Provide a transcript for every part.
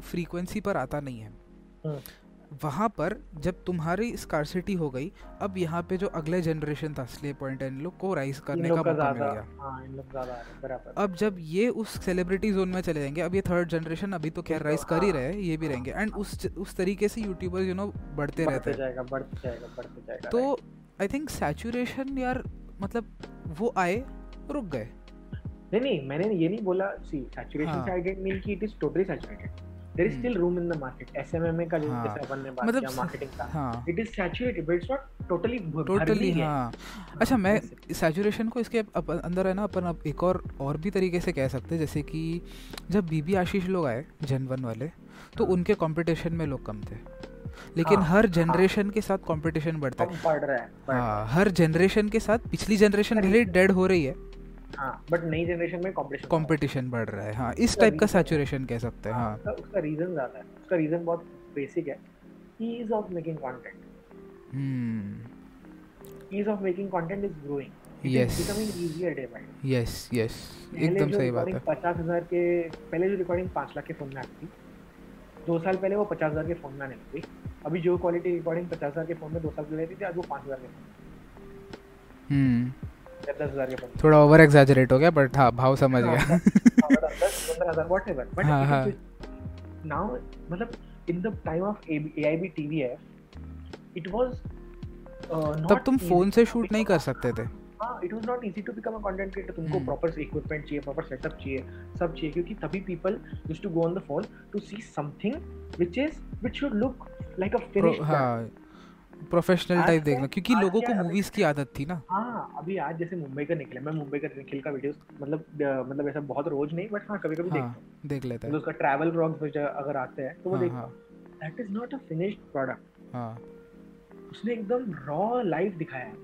Frequency पर आता नहीं है। हम्म। वहाँ पर जब तुम्हारी स्कारसिटी हो गई अब यहाँ पे जो अगले जनरेशन था स्ले पॉइंट इन लोग को राइज करने का मौका मिल गया। हाँ हैं, अब जब ये उस सेलिब्रिटी जोन में चले जाएँगे अब ये थर्ड जनरेशन अभी तो खैर तो राइज कर ही हाँ, रहे हैं ये भी रहेंगे। एंड उस उस तरीके से यूट्यूबर्स यू नो बढ़ते रहते हैं। तो आई थिंक सैचुरेशन यार मतलब वो आए रुक गए। नहीं नहीं मैंने ये नहीं बोला सी सैचुरेशन हाँ। आई डिडंट मीन कि it is totally saturated there is. Still room in the market SMM का जो हाँ। जैसे अपन ने बात मतलब किया मार्केटिंग का हाँ it is saturated but it's not totally totally हाँ अच्छा मैं। सैचुरेशन को इसके अंदर है ना अपन अब एक और और भी तरीके से कह सकते हैं जैसे कि जब बीबी आशीष लोग आए जन वन वाले तो हाँ। उनके कंपटीशन में लोग कम थे लेकिन हाँ, हर जनरेशन हाँ। के साथ कंपटीशन बढ़ता है पड़ रहा है बढ़ हाँ हर जनरेशन के साथ पिछली जनरेशन भले डेड हो रही। हाँ बट नई जनरेशन में कंपटीशन कंपटीशन बढ़ रहा है हाँ इस टाइप का सैचुरेशन कह सकते हैं हाँ उसका उसका रीजन ज़्यादा है। उसका रीजन बहुत बेसिक है। Ease of making content hmm. Ease of making content is growing Yes. Becoming easier day by yes yes एकदम सही बात है। पचास हज़ार के पहले जो रिकॉर्डिंग पाँच लाख के फ़ोन में आती थी दो साल पहले वो पचास हज़ार के फ़ोन में आने लगी। अभी जो क्वालिटी रिकॉर्डिंग पचास हज़ार के फ़ोन में दो साल पहले थी आज वो पाँच हज़ार के फ़ोन हम्म थोड़ा ओवर एग्जैजरेट हो गया बट हाँ भाव समझ हाँ, गया। हाँ, हाँ। नाउ मतलब in the time of A I B T V F it was तब तुम फ़ोन से शूट नहीं कर सकते थे। हाँ it was not easy to become a content creator तुमको हम्म। प्रॉपर इक्विपमेंट चाहिए प्रॉपर सेटअप चाहिए सब चाहिए क्योंकि तभी people used to go on the phone to see something which is which should look like a finished हाँ professional type देखना क्योंकि लोगों को मूवीज़ की आदत थी ना। हाँ अभी आज जैसे मुंबई का निकला मैं मुंबई का निखिल का वीडियोस मतलब मतलब ऐसा बहुत रोज नहीं बट हाँ कभी कभी देखता हाँ। देख लेते मतलब हैं उसका ट्रैवल व्लॉग्स अगर आते हैं तो वो हाँ देखता हाँ। That is not a finished product हाँ। उसने एकदम रॉ लाइफ दिखाया है।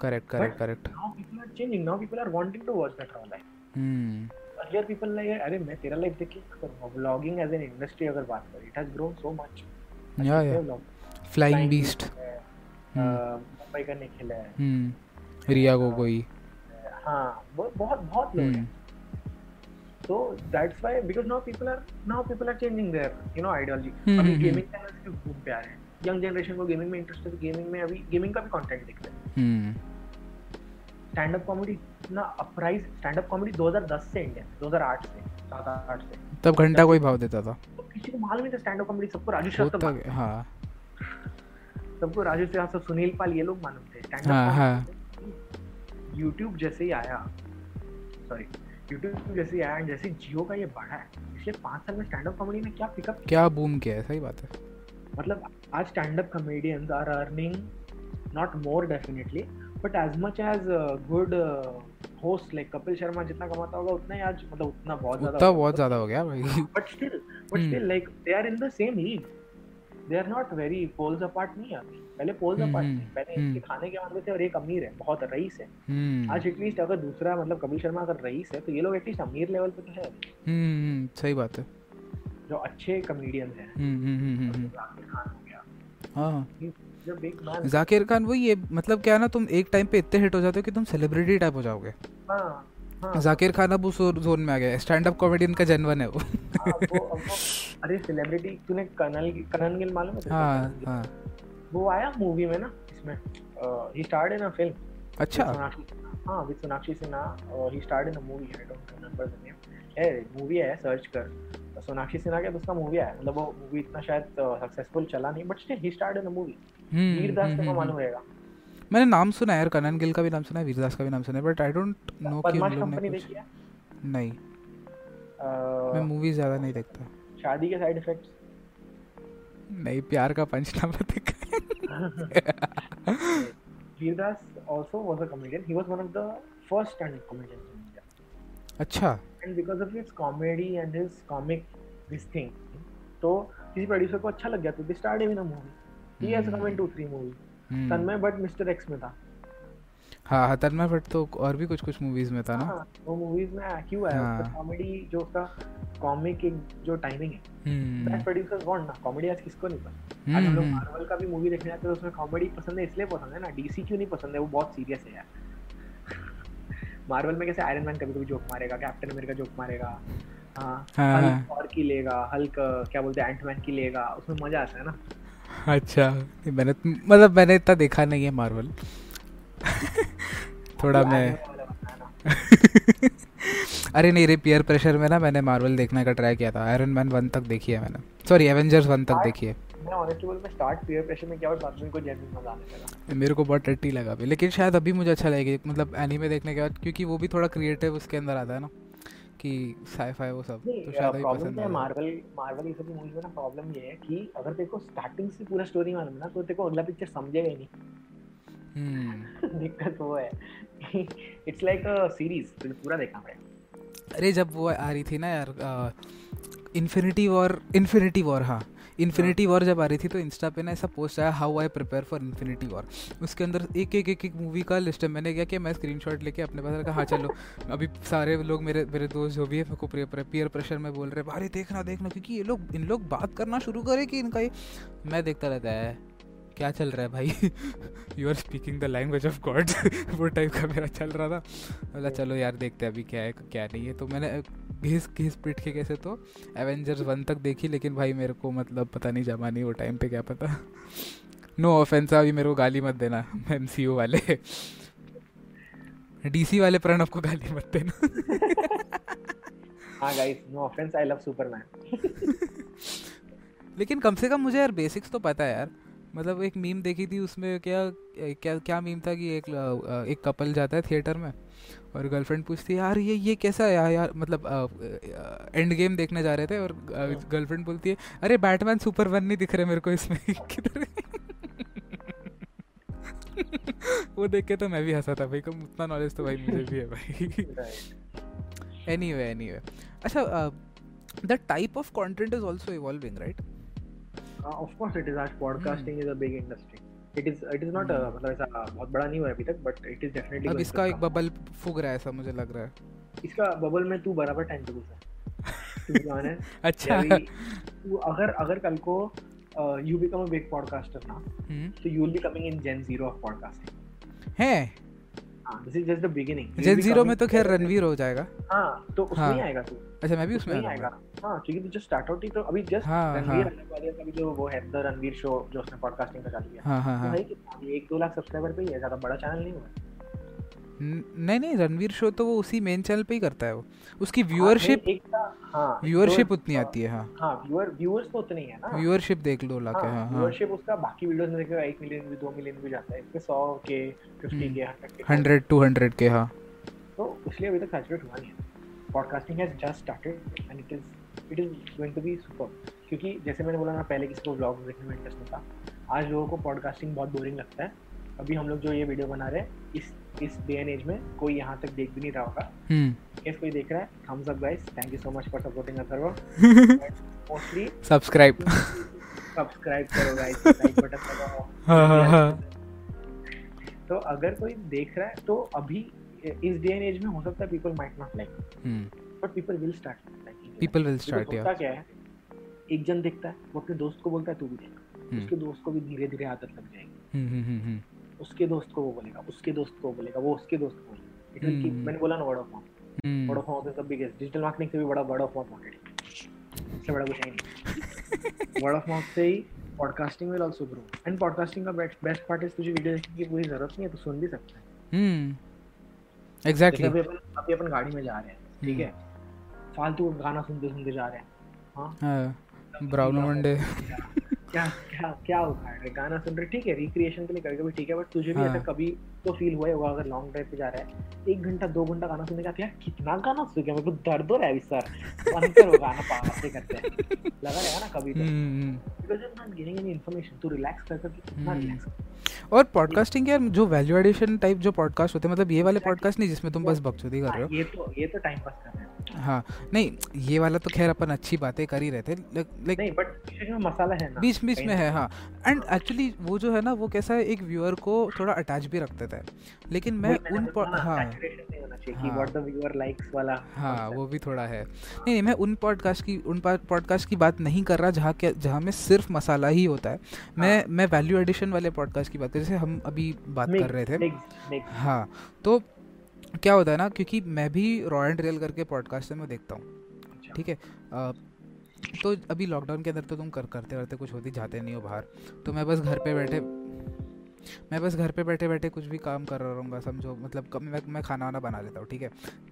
Correct correct correct now people are changing now people are wanting to watch that raw life hmm. Earlier people like अरे मैं तेरा लाइफ देख के व्लॉगिंग एज एन इंडस्ट्री अगर बात करें it has grown so much yeah yeah flying beast Mumbai का निखिल है। हम्म रिया गोगोई। हाँ बहुत बहुत लोग हम्म। हैं। so that's why because now people are now people are changing their you know ideology. हम्म, अभी हम्म, गेमिंग चैनल्स के बूम पे आ रहे हैं। यंग जनरेशन को गेमिंग में इंटरेस्ट है गेमिंग में अभी गेमिंग का भी कंटेंट दिखता है। हम्म। स्टैंड अप कॉमेडी इतना अपराइज स्टैंड अप कॉमेडी 2010 से इंडिया 2008 से 7 8 से। तब घंटा कोई भाव देता था। तो किसी को मालूम नहीं था स्टैंड अप कॉमेडी सबको राजू श्रीवास्तव गया- हाँ। सबको राजू श्रीवास्तव सुनील पाल ये लोग मालूम थे स्टैंड। अप यूट्यूब जैसे ही आया सॉरी यूट्यूब जैसे ही आया and जैसे जियो का ये बढ़ा है पिछले पाँच साल में स्टैंड अप कॉमेडी ने क्या पिकअप क्या? बूम किया है? सही बात है। मतलब आज stand up comedians are earning not more definitely but as much as good host like Kapil Sharma जितना कमाता होगा उतना ही आज मतलब उतना बहुत उतना ज़्यादा बहुत ज़्यादा हो गया भाई। But still but. Still like they are in the same league they are not very poles apart नहीं है पहले पोल्स Hmm, अपार्ट थे। पहले hmm. इनके खाने के मामले थे और एक अमीर है बहुत रईस है। हम्म। आज एटलीस्ट अगर दूसरा मतलब कपिल शर्मा अगर रईस है तो ये लोग एटलीस्ट अमीर लेवल पे तो है। हम्म हम्म, सही बात है। जो अच्छे कॉमेडियंस हैं। हम्म हम्म हम्म हम्म जाकिर खान हो जाकिर खान वही है मतलब क्या है ना तुम एक टाइम पे इतने हिट हो जाते हो कि तुम सेलिब्रिटी टाइप हो जाओगे। हाँ हाँ। जाकिर खान अब उस जोन में आ गया स्टैंड अप कॉमेडियन का जनवन है वो। हाँ, अरे सेलिब्रिटी तूने कनल कनन गिल मालूम है? हाँ हाँ। वो आया मूवी में ना इसमें ही स्टार्ड इन अ फ़िल्म अच्छा। हाँ विद सोनाक्षी सिन्हा और he starred in a movie I don't remember the name है मूवी है सर्च कर। सोनाक्षी सिन्हा के तो उसका मूवी आया मतलब वो मूवी इतना शायद सक्सेसफुल चला नहीं but still he starred in a movie हम्म, वीरदास हम्म, को हम्म, मालूम रहेगा। मैंने नाम सुना है यार कनन गिल का भी नाम सुना है वीरदास का भी नाम सुना है बट आई डोंट नो कि उन लोग ने कुछ नहीं। मैं मूवी ज़्यादा नहीं देखता शादी के साइड इफेक्ट्स नहीं प्यार का पंच नंबर देखा Veerdas also was a comedian. He was one of the first stand-up comedians in India. अच्छा And because of his comedy and his comic this thing, तो किसी प्रोड्यूसर को अच्छा लग गया तो they started him in a movie. He has come in two three movies. हम्म, Tanmay but mister X में था. हाँ हाँ तन्मय भट्ट तो और भी कुछ कुछ मूवीज़ में था ना? हाँ, वो मूवीज़ में क्यों आया? हाँ। उसका कॉमेडी जो उसका कॉमिक एक जो टाइमिंग है। हम्म। दैट प्रोड्यूसर्स वांट ना कॉमेडी आज किसको नहीं पसंद आज हम्म, हम लोग हम्म। मार्वल का भी मूवी देखने जाते हैं तो उसमें कॉमेडी पसंद है इसलिए पसंद है ना। डीसी क्यों नहीं पसंद है? वो बहुत सीरियस है यार। मार्वल में कैसे आयरन मैन कभी कभी जोक मारेगा? कैप्टन अमेरिका जोक मारेगा। हाँ हाँ, हाँ। की लेगा हल्क क्या बोलते हैं एंटमैन की लेगा। उसमें मज़ा आता है ना। अच्छा मैंने मतलब मैंने इतना देखा नहीं है मार्वल थोड़ा मैं है ना अरे नहीं रे पीयर प्रेशर में ना मैंने मार्वल देखने का ट्राई किया था। आयरन मैन वन तक देखी है मैंने। सॉरी एवेंजर्स वन तक देखी है। आने लगा। मेरे को बहुत टट्टी लगा भी लेकिन शायद अभी मुझे अच्छा लगेगा मतलब एनीमे देखने के बाद क्योंकि वो भी थोड़ा क्रिएटिव उसके अंदर आता है ना कि साईफाई वो सब तो शायद अभी पसंद है मार्वल मार्वल ये सब मूवीज़ में ना प्रॉब्लम ये है कि अगर तेरे को स्टार्टिंग से पूरा स्टोरी मालूम है ना तो तेरे को अगला पिक्चर समझेगा ही नहीं। हम्म। दिक्कत वो है। इट्स लाइक अ सीरीज़ तुझे पूरा देखना पड़ेगा। अरे जब वो आ रही थी ना यार इन्फिनिटी वॉर इन्फिनिटी वॉर हाँ। इन्फिनिटी वॉर जब आ रही थी तो इंस्टा पे ना ऐसा पोस्ट आया how I prepare for infinity war उसके अंदर एक एक एक एक मूवी का लिस्ट है। मैंने क्या किया मैं स्क्रीनशॉट लेके अपने पास रखा हाँ चलो। अभी सारे लोग मेरे मेरे दोस्त जो भी है मेरे पीयर प्रेशर में बोल रहे भाई देखना देखना। क्योंकि ये लोग इन लोग बात करना शुरू करे कि इनका ये मैं देखता रहता है। क्या चल रहा है भाई? You are speaking the language of god वो टाइप का मेरा चल रहा था। बोला चलो यार देखते हैं अभी क्या है क्या नहीं है। तो मैंने घिस घिस पिट के कैसे तो एवेंजर्स वन तक देखी लेकिन भाई मेरे को मतलब पता नहीं जमा नहीं वो टाइम पे क्या पता। नो ऑफेंस अभी मेरे को गाली मत देना एमसीयू वाले। डीसी वाले प्रणव को गाली मत देना। हाँ guys no offence I love Superman लेकिन कम से कम मुझे यार बेसिक्स तो पता है यार। मतलब एक मीम देखी थी उसमें क्या क्या क्या मीम था कि एक एक कपल जाता है थिएटर में और गर्लफ्रेंड पूछती है यार ये ये कैसा है यार? यार मतलब एंड गेम देखने जा रहे थे और गर्लफ्रेंड बोलती है अरे बैटमैन सुपर वन नहीं दिख रहे मेरे को इसमें किधर वो देख के तो मैं भी हंसा था भाई कम उतना नॉलेज तो भाई मुझे भी है भाई. एनी वे एनी वे अच्छा the type of content is also evolving right of course it is आज podcasting is a big industry it is it is not मतलब ऐसा बहुत बड़ा नहीं हुआ अभी तक बट इट इज़ डेफिनेटली अब इसका एक बबल फूक रहा है ऐसा मुझे लग रहा है। इसका बबल में तू बराबर टाइम पे घुसा ऑनेस्ट अच्छा। तू अगर अगर कल को you become a big podcaster ना तो you will be coming in gen zero of podcasting है हाँ? This is just the beginning gen zero में तो खैर रणवीर हो जाएगा। हाँ तो उसमें हाँ. ही आएगा तू। अच्छा मैं भी उसमें नहीं आएगा। हाँ क्योंकि तू जस्ट स्टार्ट आउट ही तो अभी जस्ट हाँ, रणवीर आने वाले अभी जो वो है द रणवीर शो जो उसने पॉडकास्टिंग का चालू किया। हाँ हाँ तो हाँ भाई कि एक दो लाख सब्सक्राइबर पे ही है ज़्यादा बड़ा चैनल नहीं हुआ। नहीं नहीं रणवीर शो तो वो उसी मेन चैनल पे ही करता है वो। उसकी हाँ, व्यूअरशिप एक हाँ व्यूअरशिप तो- उतनी आती है हाँ। हाँ व्यूअर व्यूअर्स तो उतने ही है ना। व्यूअरशिप देख लो लाके हाँ हाँ व्यूअरशिप उसका बाकी वीडियोस में देखो 1 मिलियन भी 2 मिलियन भी जाता है इसके 100 के 50 हम्म। के हंड्रेड टू हंड्रेड के हाँ। तो इसलिए अभी तक सैचुरेट हुआ नहीं है podcasting has just started and it is it is going to be super क्योंकि जैसे मैंने बोला ना पहले किसी को व्लॉग देखने में इंटरेस्ट नहीं था। आज लोगों को पॉडकास्टिंग बहुत बोरिंग लगता है। अभी हम लोग जो ये वीडियो बना रहे हैं इस इस डे एंड एज में कोई यहाँ तक देख भी नहीं रहा होगा। हम्म। इफ़ कोई देख रहा है thumbs up guys thank you so much for supporting us server mostly subscribe subscribe करो गाइस लाइक बटन दबाओ हाँ हाँ हाँ। तो अगर कोई देख रहा है तो अभी इस डे एंड एज में हो सकता है people might not like but people will start people will start होता क्या है एक जन देखता है वो अपने दोस्त को बोलता है तू भी देख। हम्म। उसके दोस्त को भी धीरे धीरे आदत लग जाएगी। हम्म। उसके दोस्त को वो बोलेगा उसके दोस्त को बोलेगा वो उसके दोस्त को बोलेगा। It will keep hmm. मैंने बोला ना word of mouth word of mouth is the biggest digital marketing से भी बड़ा वर्ड ऑफ़ माउथ मार्केटिंग इससे बड़ा कुछ है नहीं। वर्ड ऑफ़ माउथ से ही podcasting will also grow and podcasting का बेस्ट पार्ट इज़ तुझे वीडियो देखने की पूरी ज़रूरत नहीं है तो सुन भी सकता है। हम्म। एग्जैक्टली अभी अपन अभी अपन गाड़ी में जा रहे हैं ठीक है? फालतू गाना सुनते सुनते जा रहे हैं। हाँ? हाँ। ब्राउनो मंडे। क्या क्या क्या होगा है? गाना सुन रहे ठीक है रिक्रिएशन के लिए कभी कभी ठीक है बट तुझे भी हाँ। ऐसा कभी तो फील हुआ होगा अगर लॉन्ग ड्राइव पे जा रहा है। एक घंटा दो घंटा गाना सुनने का यार कितना गाना सुन गया? मेरे को दर्द हो रहा है अभी सर। बंद करो गाना पास करते हैं। लगा रहेगा ना कभी तो। Because you not getting any information तू रिलैक्स कर करके कितना हम्म। रिलैक्स और पॉडकास्टिंग यार जो वैल्यू एडिशन टाइप जो पॉडकास्ट होते हैं मतलब ये वाले पॉडकास्ट नहीं जिसमें तुम बस बकचोदी कर रहे हो। ये तो ये तो टाइम पास कर रहे हैं। हाँ नहीं ये वाला तो खैर अपन अच्छी बातें कर ही रहे थे लाइक नहीं बट मसाला है ना। बीच बीच कहीं में है हाँ। एंड एक्चुअली वो जो है ना वो कैसा है एक व्यूअर को थोड़ा अटैच भी रख देता है लेकिन मैं उन हाँ। saturation नहीं होना चाहिए कि हाँ। वाला हाँ वो भी थोड़ा है। नहीं नहीं मैं उन पॉडकास्ट की उन पॉडकास्ट की बात नहीं कर रहा जहाँ के जहाँ में सिर्फ़ मसाला ही होता है। मैं हाँ। मैं वैल्यू एडिशन वाले पॉडकास्ट की बात कर जैसे हम अभी बात कर रहे थे। हाँ तो क्या होता है ना क्योंकि मैं भी रॉ एंड रियल करके पॉडकास्ट मैं देखता हूँ। अच्छा। ठीक है? तो अभी लॉकडाउन के अंदर तो तुम कर, करते करते कुछ होती जाते नहीं हो बाहर। तो मैं बस घर पे बैठे, मैं बस घर पे बैठे बैठे कुछ भी काम कर रहा रहूँगा, समझो। मतलब कब मैं मैं खाना वाना बना लेता हूँ, ठीक है?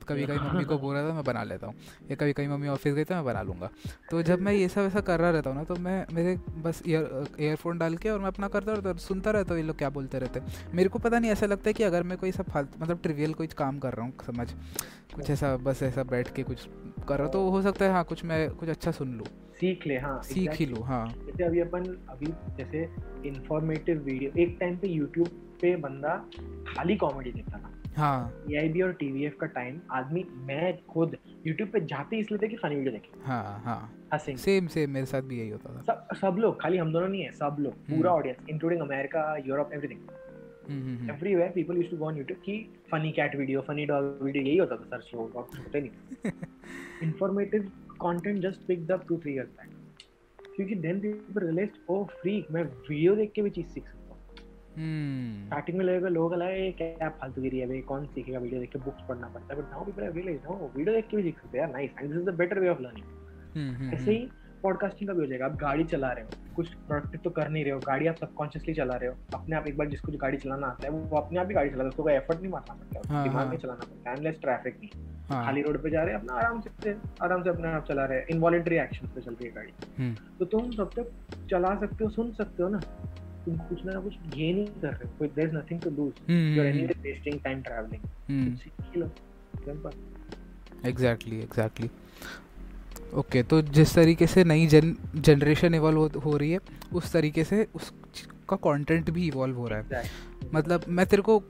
कभी कभी मम्मी को बोल रहा था, मैं बना लेता हूँ। या कभी कभी मम्मी ऑफ़िस गई तो मैं बना लूँगा। तो जब मैं ये सब ऐसा कर रहा रहता हूँ ना तो मैं, मेरे बस ईयर ईयरफोन डाल के और मैं अपना करता रहता हूँ सुनता रहता हूँ, ये लोग क्या बोलते रहते मेरे को पता नहीं, ऐसा लगता है कि अगर मैं कोई सब फालतू मतलब ट्रिवियल कोई काम कर रहा हूँ, समझ। कुछ ऐसा बस ऐसा बैठ के कुछ कर रहा तो हो सकता है हाँ कुछ मैं कुछ अच्छा सुन लूँ। सीख ले हाँ सीख ही. लूँ हाँ। जैसे अभी अपन अभी जैसे इंफॉर्मेटिव वीडियो एक टाइम पे यूट्यूब पे बंदा खाली कॉमेडी देखता था। हाँ। ए और टीवीएफ का टाइम आदमी मैं खुद यूट्यूब पे जाते ही इसलिए थे कि फनी वीडियो देखे। हाँ हाँ। सेम सेम मेरे साथ भी यही होता था। सब सब लोग खाली हम दोनों नहीं है सब लोग पूरा audience including America Europe everything. Everywhere people used to go on YouTube की funny cat video funny dog video यही होता था सर्च लोग और होता नहीं informative content just picked up 2 3 years back क्योंकि then people realised oh free मैं वीडियो देख के भी चीज़ सीख सकता हूँ। हम्म। स्टार्टिंग में लगेगा लोग लगा क्या फालतूगिरी है भाई कौन सीखेगा वीडियो देख के? बुक्स पढ़ना पड़ता है। But now people have realised no video देख के भी सीख सकते हैं nice and this is the better way of learning hmm, hmm, ऐसे ही पॉडकास्टिंग का भी हो जाएगा। आप गाड़ी चला रहे हो कुछ प्रोडक्टिव तो कर नहीं रहे हो गाड़ी आप सबकॉन्शियसली चला रहे हो अपने आप एक बार जिसको जो गाड़ी चलाना आता है वो अपने आप ही गाड़ी चलाता है उसको कोई एफर्ट नहीं मारना पड़ता हाँ, दिमाग हाँ। में चलाना पड़ता है अनलेस ट्रैफ़िक नहीं। हाँ, खाली रोड पे जा रहे हैं अपना आराम से आराम से अपने आप चला रहे हैं इनवॉलेंटरी एक्शन पे चल रही है गाड़ी। हम्म, तो तुम तब तक चला सकते हो सुन सकते हो ना तुम कुछ ना कुछ गेन ही कर रहे हो कोई there is nothing to lose you are anyway wasting time travelling exactly exactly okay तो जिस तरीके से नई जन जनरेशन इवॉल्व हो, हो रही है उस तरीके से उसका कंटेंट भी इवॉल्व हो रहा है। मतलब मैं तेरे को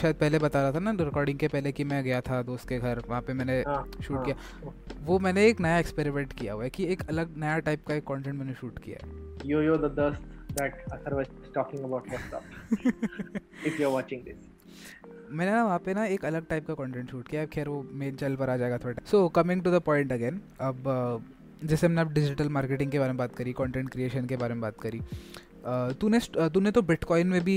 शायद पहले बता रहा था ना रिकॉर्डिंग के पहले कि मैं गया था दोस्त के घर वहाँ पे मैंने हाँ, शूट हाँ। किया। वो मैंने एक नया एक्सपेरिमेंट किया हुआ है कि एक अलग नया टाइप का एक कंटेंट मैंने शूट किया है। Yo yo the dust that Athar was talking about what's up? If you're watching this. मैंने ना वहाँ पे ना एक अलग टाइप का कंटेंट शूट किया। खैर वो मेन चल पर आ जाएगा थोड़ा। So coming to the point again अब जैसे हमने अब डिजिटल मार्केटिंग के बारे में बात करी कंटेंट क्रिएशन के बारे में बात करी तूने तूने तो बिटकॉइन में भी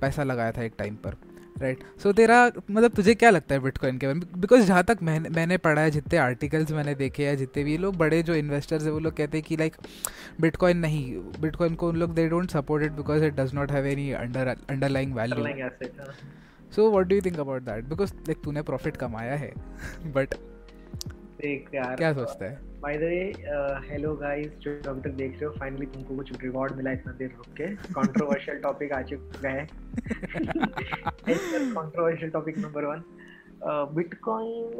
पैसा लगाया था एक टाइम पर राइट सो तेरा मतलब तुझे क्या लगता है बिटकॉइन के बारे में? बिकॉज़ जहाँ तक मैंने मैंने पढ़ा है, जितने आर्टिकल्स मैंने देखे हैं, जितने भी लोग, बड़े जो इन्वेस्टर्स है, वो लोग कहते हैं कि लाइक बिटकॉइन नहीं बिटकॉइन को उन लोग they don't support it because it does not have any under underlying value. So what do you think about that because like तूने प्रॉफिट कमाया है बट देख यार क्या सोचता है? By the way hello guys जो अभी तक देख रहे हो फाइनली तुमको कुछ रिवॉर्ड मिला इतना देर रुक के। कंट्रोवर्शियल टॉपिक आ चुका है। Controversial topic number one bitcoin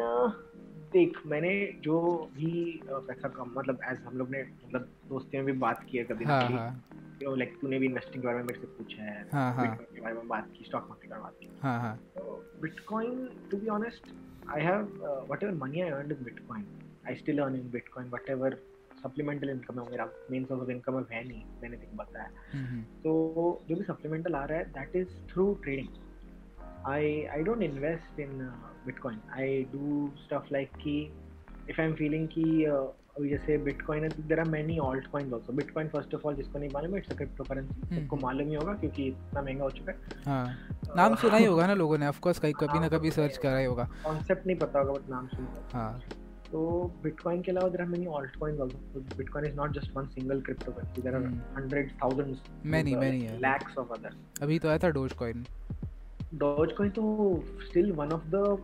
देख मैंने जो भी uh, पैसा कम मतलब एज हम लोग ने मतलब दोस्ती में भी बात की है कभी हाँ कभी। हाँ। यू नो लाइक तूने भी इन्वेस्टिंग बारे में मेरे से पूछा है हाँ, हाँ। बिटकॉइन के बारे में बात की स्टॉक मार्केट बारे में बात की। हाँ, तो bitcoin to be honest I have what money I earn in bitcoin I still earn in bitcoin what supplemental income है मेरा मेन सोर्स ऑफ़ इनकम है नहीं मैंने तक बताया। तो जो भी सप्लीमेंटल आ रहा है that is through trading I I don't invest in bitcoin I do stuff like की इफ़ आई एम फीलिंग की अभी जैसे बिटकॉइन है there are many altcoin also bitcoin first of all जिसको नहीं मालूम इट्स क्रिप्टो करेंसी सबको मालूम ही होगा क्योंकि इतना महँगा हो चुका है। हाँ। नाम सुना ही होगा ना लोगों ने ऑफ़ कोर्स कभी ना हाँ, कभी सर्च तो करा ही होगा। कॉन्सेप्ट नहीं पता होगा बट नाम सुन हाँ। तो बिटकॉइन के अलावा there altcoin also bitcoin is not just one single cryptocurrency there are hundred thousand many many lakhs of other अभी तो आया था डोज कॉइन डोज कॉइन तो still one of the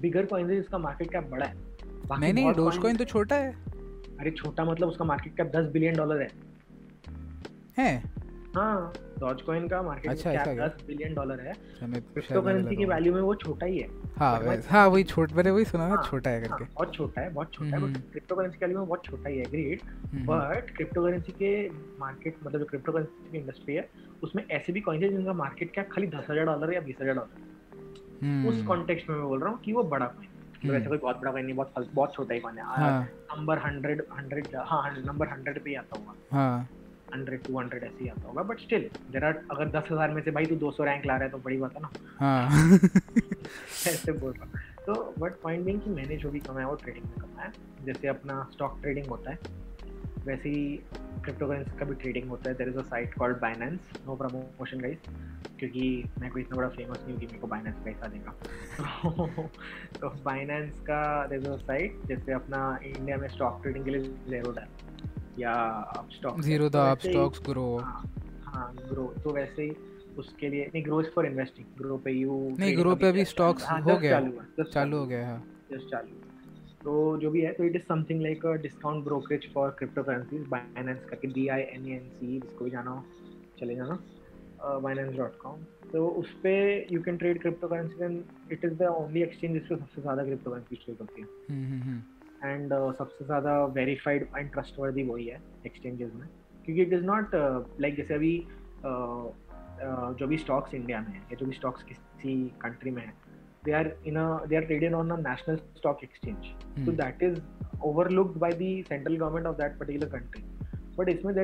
bigger coin है जिसका मार्केट कैप बड़ा है। नहीं नहीं डोज कॉइन तो छोटा है अरे छोटा मतलब उसका मार्केट cap 10 बिलियन डॉलर है. है हाँ Dogecoin का अच्छा, cap ऐसा क्या? 10 बिलियन डॉलर है. अच्छा, क्रिप्टो करेंसी की वैल्यू में वो छोटा ही है. हाँ हाँ वही छोट मैंने वही सुना था हाँ, छोटा है हाँ, करके बहुत छोटा है बहुत छोटा है। बट क्रिप्टो करेंसी की वैल्यू में बहुत छोटा ही है हम्म, बट क्रिप्टो करेंसी के मार्केट मतलब जो क्रिप्टो करेंसी की इंडस्ट्री है उसमें ऐसे भी कॉइन्स है जिनका मार्केट कैप खाली दस हज़ार डॉलर या बीस हज़ार डॉलर हम्म, उस कॉन्टेक्स्ट में मैं बोल रहा हूँ कि वो बड़ा कॉइन मतलब हम्म। कोई बहुत बड़ा कॉइन नहीं बहुत बहुत छोटा ही कॉइन है। हाँ। नंबर हंड्रेड हंड्रेड हाँ नंबर हंड्रेड पे ही आता होगा। हाँ। हंड्रेड टू हंड्रेड ऐसे ही आता होगा बट स्टिल देर आर अगर दस हज़ार में से भाई तू दो सौ रैंक ला रहा है तो बड़ी बात है ना। हाँ। ऐसे बोल रहा हूँ। तो बट पॉइंट कि मैंने जो भी कमाया वो ट्रेडिंग में कमाया जैसे अपना स्टॉक ट्रेडिंग होता है वैसे ही क्रिप्टो करेंसी का भी ट्रेडिंग होता है। There is a site called Binance no promotion guys क्योंकि मैं कोई इतना बड़ा फ़ेमस नहीं हूँ कि मेरे को बाइनेंस पैसा देगा। तो बाइनेंस का देखो साइट जैसे अपना इंडिया में स्टॉक ट्रेडिंग के लिए जेरो डाल या stock Zerodha Upstox Groww हाँ ग्रो तो वैसे ही उसके लिए नहीं ग्रो फॉर इन्वेस्टिंग ग्रो पे यू नहीं ग्रो पे अभी स्टॉक्स हाँ, हो गया। चालू हो गया है। जस्ट चालू तो जो भी है तो it is something like a discount brokerage for cryptocurrencies Binance करके B I N N C जिसको भी जाना हो चले जाना। वाइनेंस डॉट कॉम तो उस you can trade crypto currency सबसे एंड हम्म, हम्म, हम्म। सबसे वेरीफाइड एंड ट्रस्ट वही है एक्सचेंजेस में। क्योंकि इट इज़ नॉट लाइक जैसे अभी जो भी स्टॉक्स इंडिया में है जो भी स्टॉक्स कंट्री में by the central particular country but इसमें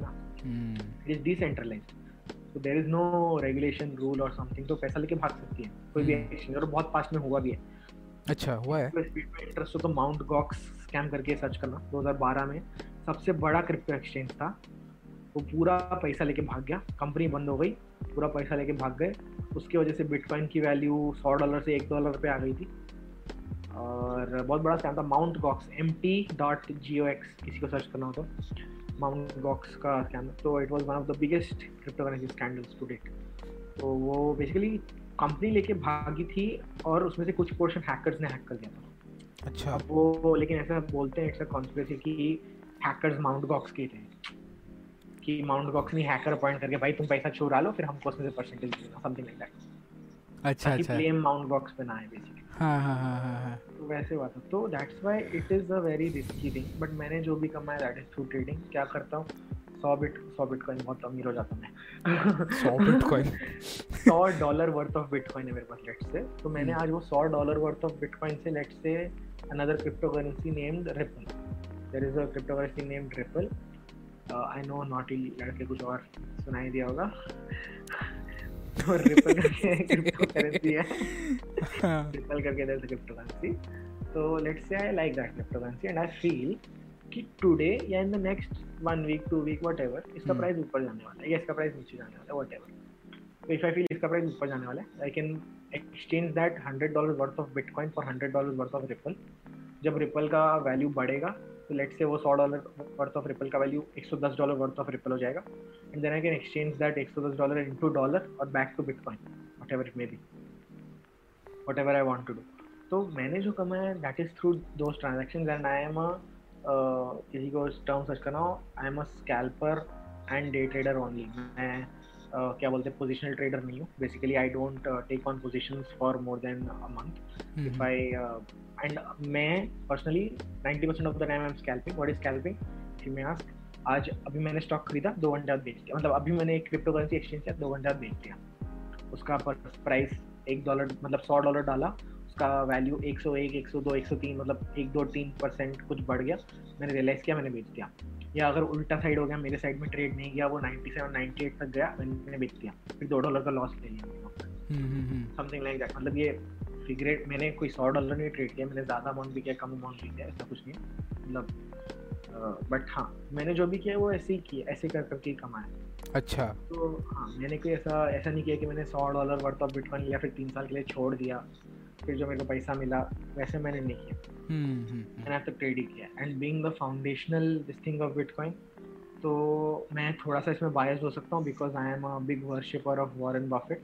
ना। It is decentralized so there is no regulation rule और समथिंग तो पैसा लेके भाग सकती है कोई भी एक्सचेंज और बहुत पास में हुआ भी है। अच्छा हुआ है। इंटरेस्ट हो तो माउंट गॉक्स स्कैम करके सर्च करना 2012 में। सबसे बड़ा क्रिप्टो एक्सचेंज था वो पूरा पैसा लेके भाग गया कंपनी बंद हो गई पूरा पैसा लेके भाग गए। उसकी वजह से बिटकॉइन की वैल्यू सौ डॉलर से एक डॉलर पे आ गई थी। और बहुत बड़ा स्कैम था Mount Gox M T dot G O X किसी को सर्च करना हो तो। माउंट गॉक्स का स्कैम तो it was one of the biggest cryptocurrency scandals to date तो वो बेसिकली कंपनी लेके भागी थी और उसमें से कुछ पोर्शन हैकर्स ने हैक कर दिया था। अच्छा। अब वो लेकिन ऐसा बोलते हैं इट्स अ कॉन्स्पिरेसी कि हैकर्स माउंट गॉक्स के थे। कि माउंट बॉक्स ने हैकर अपॉइंट करके भाई तुम पैसा चुरा लो फिर हमको उसमें से परसेंटेज देना समथिंग लाइक दैट अच्छा अच्छा। ब्लेम माउंट बॉक्स पे ना आए बेसिकली हाँ हाँ हाँ हाँ हाँ। तो वैसे हुआ था तो that's why it is a very risky thing but मैंने जो भी कमाया दैट इज़ थ्रू ट्रेडिंग क्या करता हूँ? सौ बिट सौ बिटकॉइन बहुत अमीर हो जाता मैं। सौ बिटकॉइन सौ डॉलर वर्थ ऑफ़ बिटकॉइन है मेरे पास लेट्स से तो मैंने hmm. आज वो सौ डॉलर वर्थ ऑफ़ बिटकॉइन से let's say another cryptocurrency named Ripple there is a cryptocurrency named Ripple I know naughty लड़के कुछ और सुनाई दिया होगा। तो रिपल करके क्रिप्टो करेंसी है रिपल करके देयर क्रिप्टो करेंसी तो let's say I like that cryptocurrency and I feel कि टुडे या in the next one week two week whatever इसका प्राइस hmm. ऊपर जाने वाला है. या इसका प्राइस नीचे जाने वाला है वट एवर तो इफ़ आई फील इसका प्राइस ऊपर जाने वाला है I can exchange that hundred dollar worth of bitcoin for hundred dollar worth of Ripple जब रिपल का वैल्यू बढ़ेगा तो लेट से वो सौ डॉलर वर्थ ऑफ़ रिपल का वैल्यू एक सौ दस डॉलर वर्थ ऑफ़ रिपल हो जाएगा। And then I can exchange that एक सौ दस डॉलर इंटू डॉलर और back to bitcoin whatever it may be whatever I want to do तो मैंने जो कमाया that is through those transaction and I am किसी को टर्म सर्च करना हो I am a scalper and day trader only मैं क्या बोलते हैं पोजिशनल ट्रेडर नहीं हूँ. Basically I don't take on position for more than a month if I and मैं personally ninety percent of the time I am scalping what is scalping कि मैं आज आज अभी मैंने स्टॉक खरीदा दो घंटे बाद बेच दिया. मतलब अभी मैंने एक क्रिप्टो करेंसी एक्सचेंज किया दो घंटे बाद बेच दिया. उसका प्राइस एक डॉलर मतलब सौ डॉलर डाला. उसका वैल्यू एक सौ एक एक सौ दो एक सौ तीन मतलब एक दो तीन परसेंट कुछ बढ़ गया. मैंने रियलाइज़ किया मैंने बेच दिया. या अगर उल्टा साइड हो गया मेरे साइड में ट्रेड नहीं गया वो नाइन्टी सेवन नाइन्टी एट तक गया मैंने बेच दिया फिर दो डॉलर का लॉस ले लिया समथिंग लाइक दैट मतलब ये फिगरेट मैंने कोई सौ डॉलर नहीं ट्रेड किया मैंने ज़्यादा अमाउंट भी किया कम अमाउंट भी किया ऐसा कुछ नहीं मतलब बट हाँ मैंने जो भी किया वो ऐसे ही किया ऐसे कर करके ही कमाया। अच्छा। तो हाँ मैंने कोई ऐसा ऐसा नहीं किया कि मैंने सौ डॉलर वर्थ ऑफ़ बिटकॉइन लिया फिर तीन साल के लिए छोड़ दिया। फिर जो मेरे को पैसा मिला वैसे मैंने नहीं किया। मैंने तो ट्रेड ही किया। And being the foundational this thing of bitcoin तो मैं थोड़ा सा इसमें बायस हो सकता हूँ because I am a big worshipper of Warren Buffett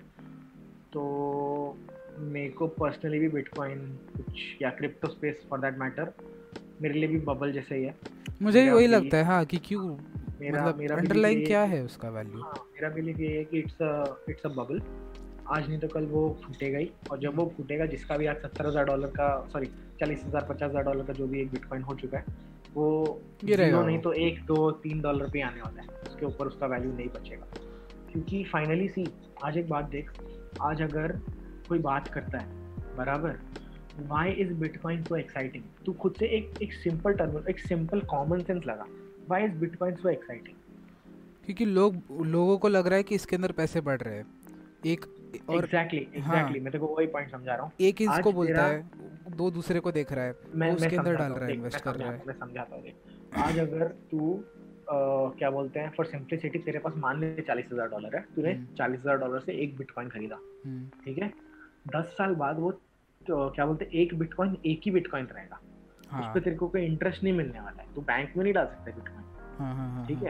तो मेरे को पर्सनली भी बिटकॉइन कुछ या crypto space for that matter मेरे लिए भी बबल जैसे ही है। मुझे भी वही लगता है हाँ कि क्यों? मेरा मतलब मेरा अंडरलाइन क्या है उसका वैल्यू हाँ मेरा बिलीव ये है कि it's a it's a bubble आज नहीं तो कल वो फूटेगा ही। और जब वो फूटेगा जिसका भी आज सत्तर हज़ार डॉलर का सॉरी चालीस हज़ार पचास हज़ार डॉलर का जो भी एक बिटकॉइन हो चुका है वो गिरेगा नहीं तो एक दो तीन डॉलर पे आने वाला है। उसके ऊपर उसका वैल्यू नहीं बचेगा। क्योंकि फाइनली सी आज एक बात देख आज अगर कोई बात करता है बराबर why is bitcoin so exciting तू खुद से एक एक सिंपल टर्म एक सिंपल कॉमन सेंस लगा। Why is bitcoin so exciting क्योंकि लोग लोगों को लग रहा है कि इसके अंदर पैसे बढ़ रहे हैं। एक और एग्जैक्टली एग्जैक्टली मैं तेरे को वही पॉइंट समझा रहा हूँ। एक इसको बोलता है दो दूसरे को देख रहा है मैं उसके अंदर डाल रहा है इन्वेस्ट कर रहा है। मैं समझाता हूँ आज अगर तू क्या बोलते हैं फॉर सिंप्लिसिटी तेरे पास मान ले चालीस हज़ार डॉलर है तूने हम्म। चालीस हज़ार डॉलर से एक बिटकॉइन खरीदा हम्म, ठीक है? दस साल बाद वो तो क्या बोलते हैं एक बिटकॉइन एक ही बिटकॉइन रहेगा। उस हाँ। पर तेरे को कोई इंटरेस्ट नहीं मिलने वाला है। तू बैंक में नहीं डाल सकता बिटकॉइन हाँ हाँ हाँ, ठीक हाँ।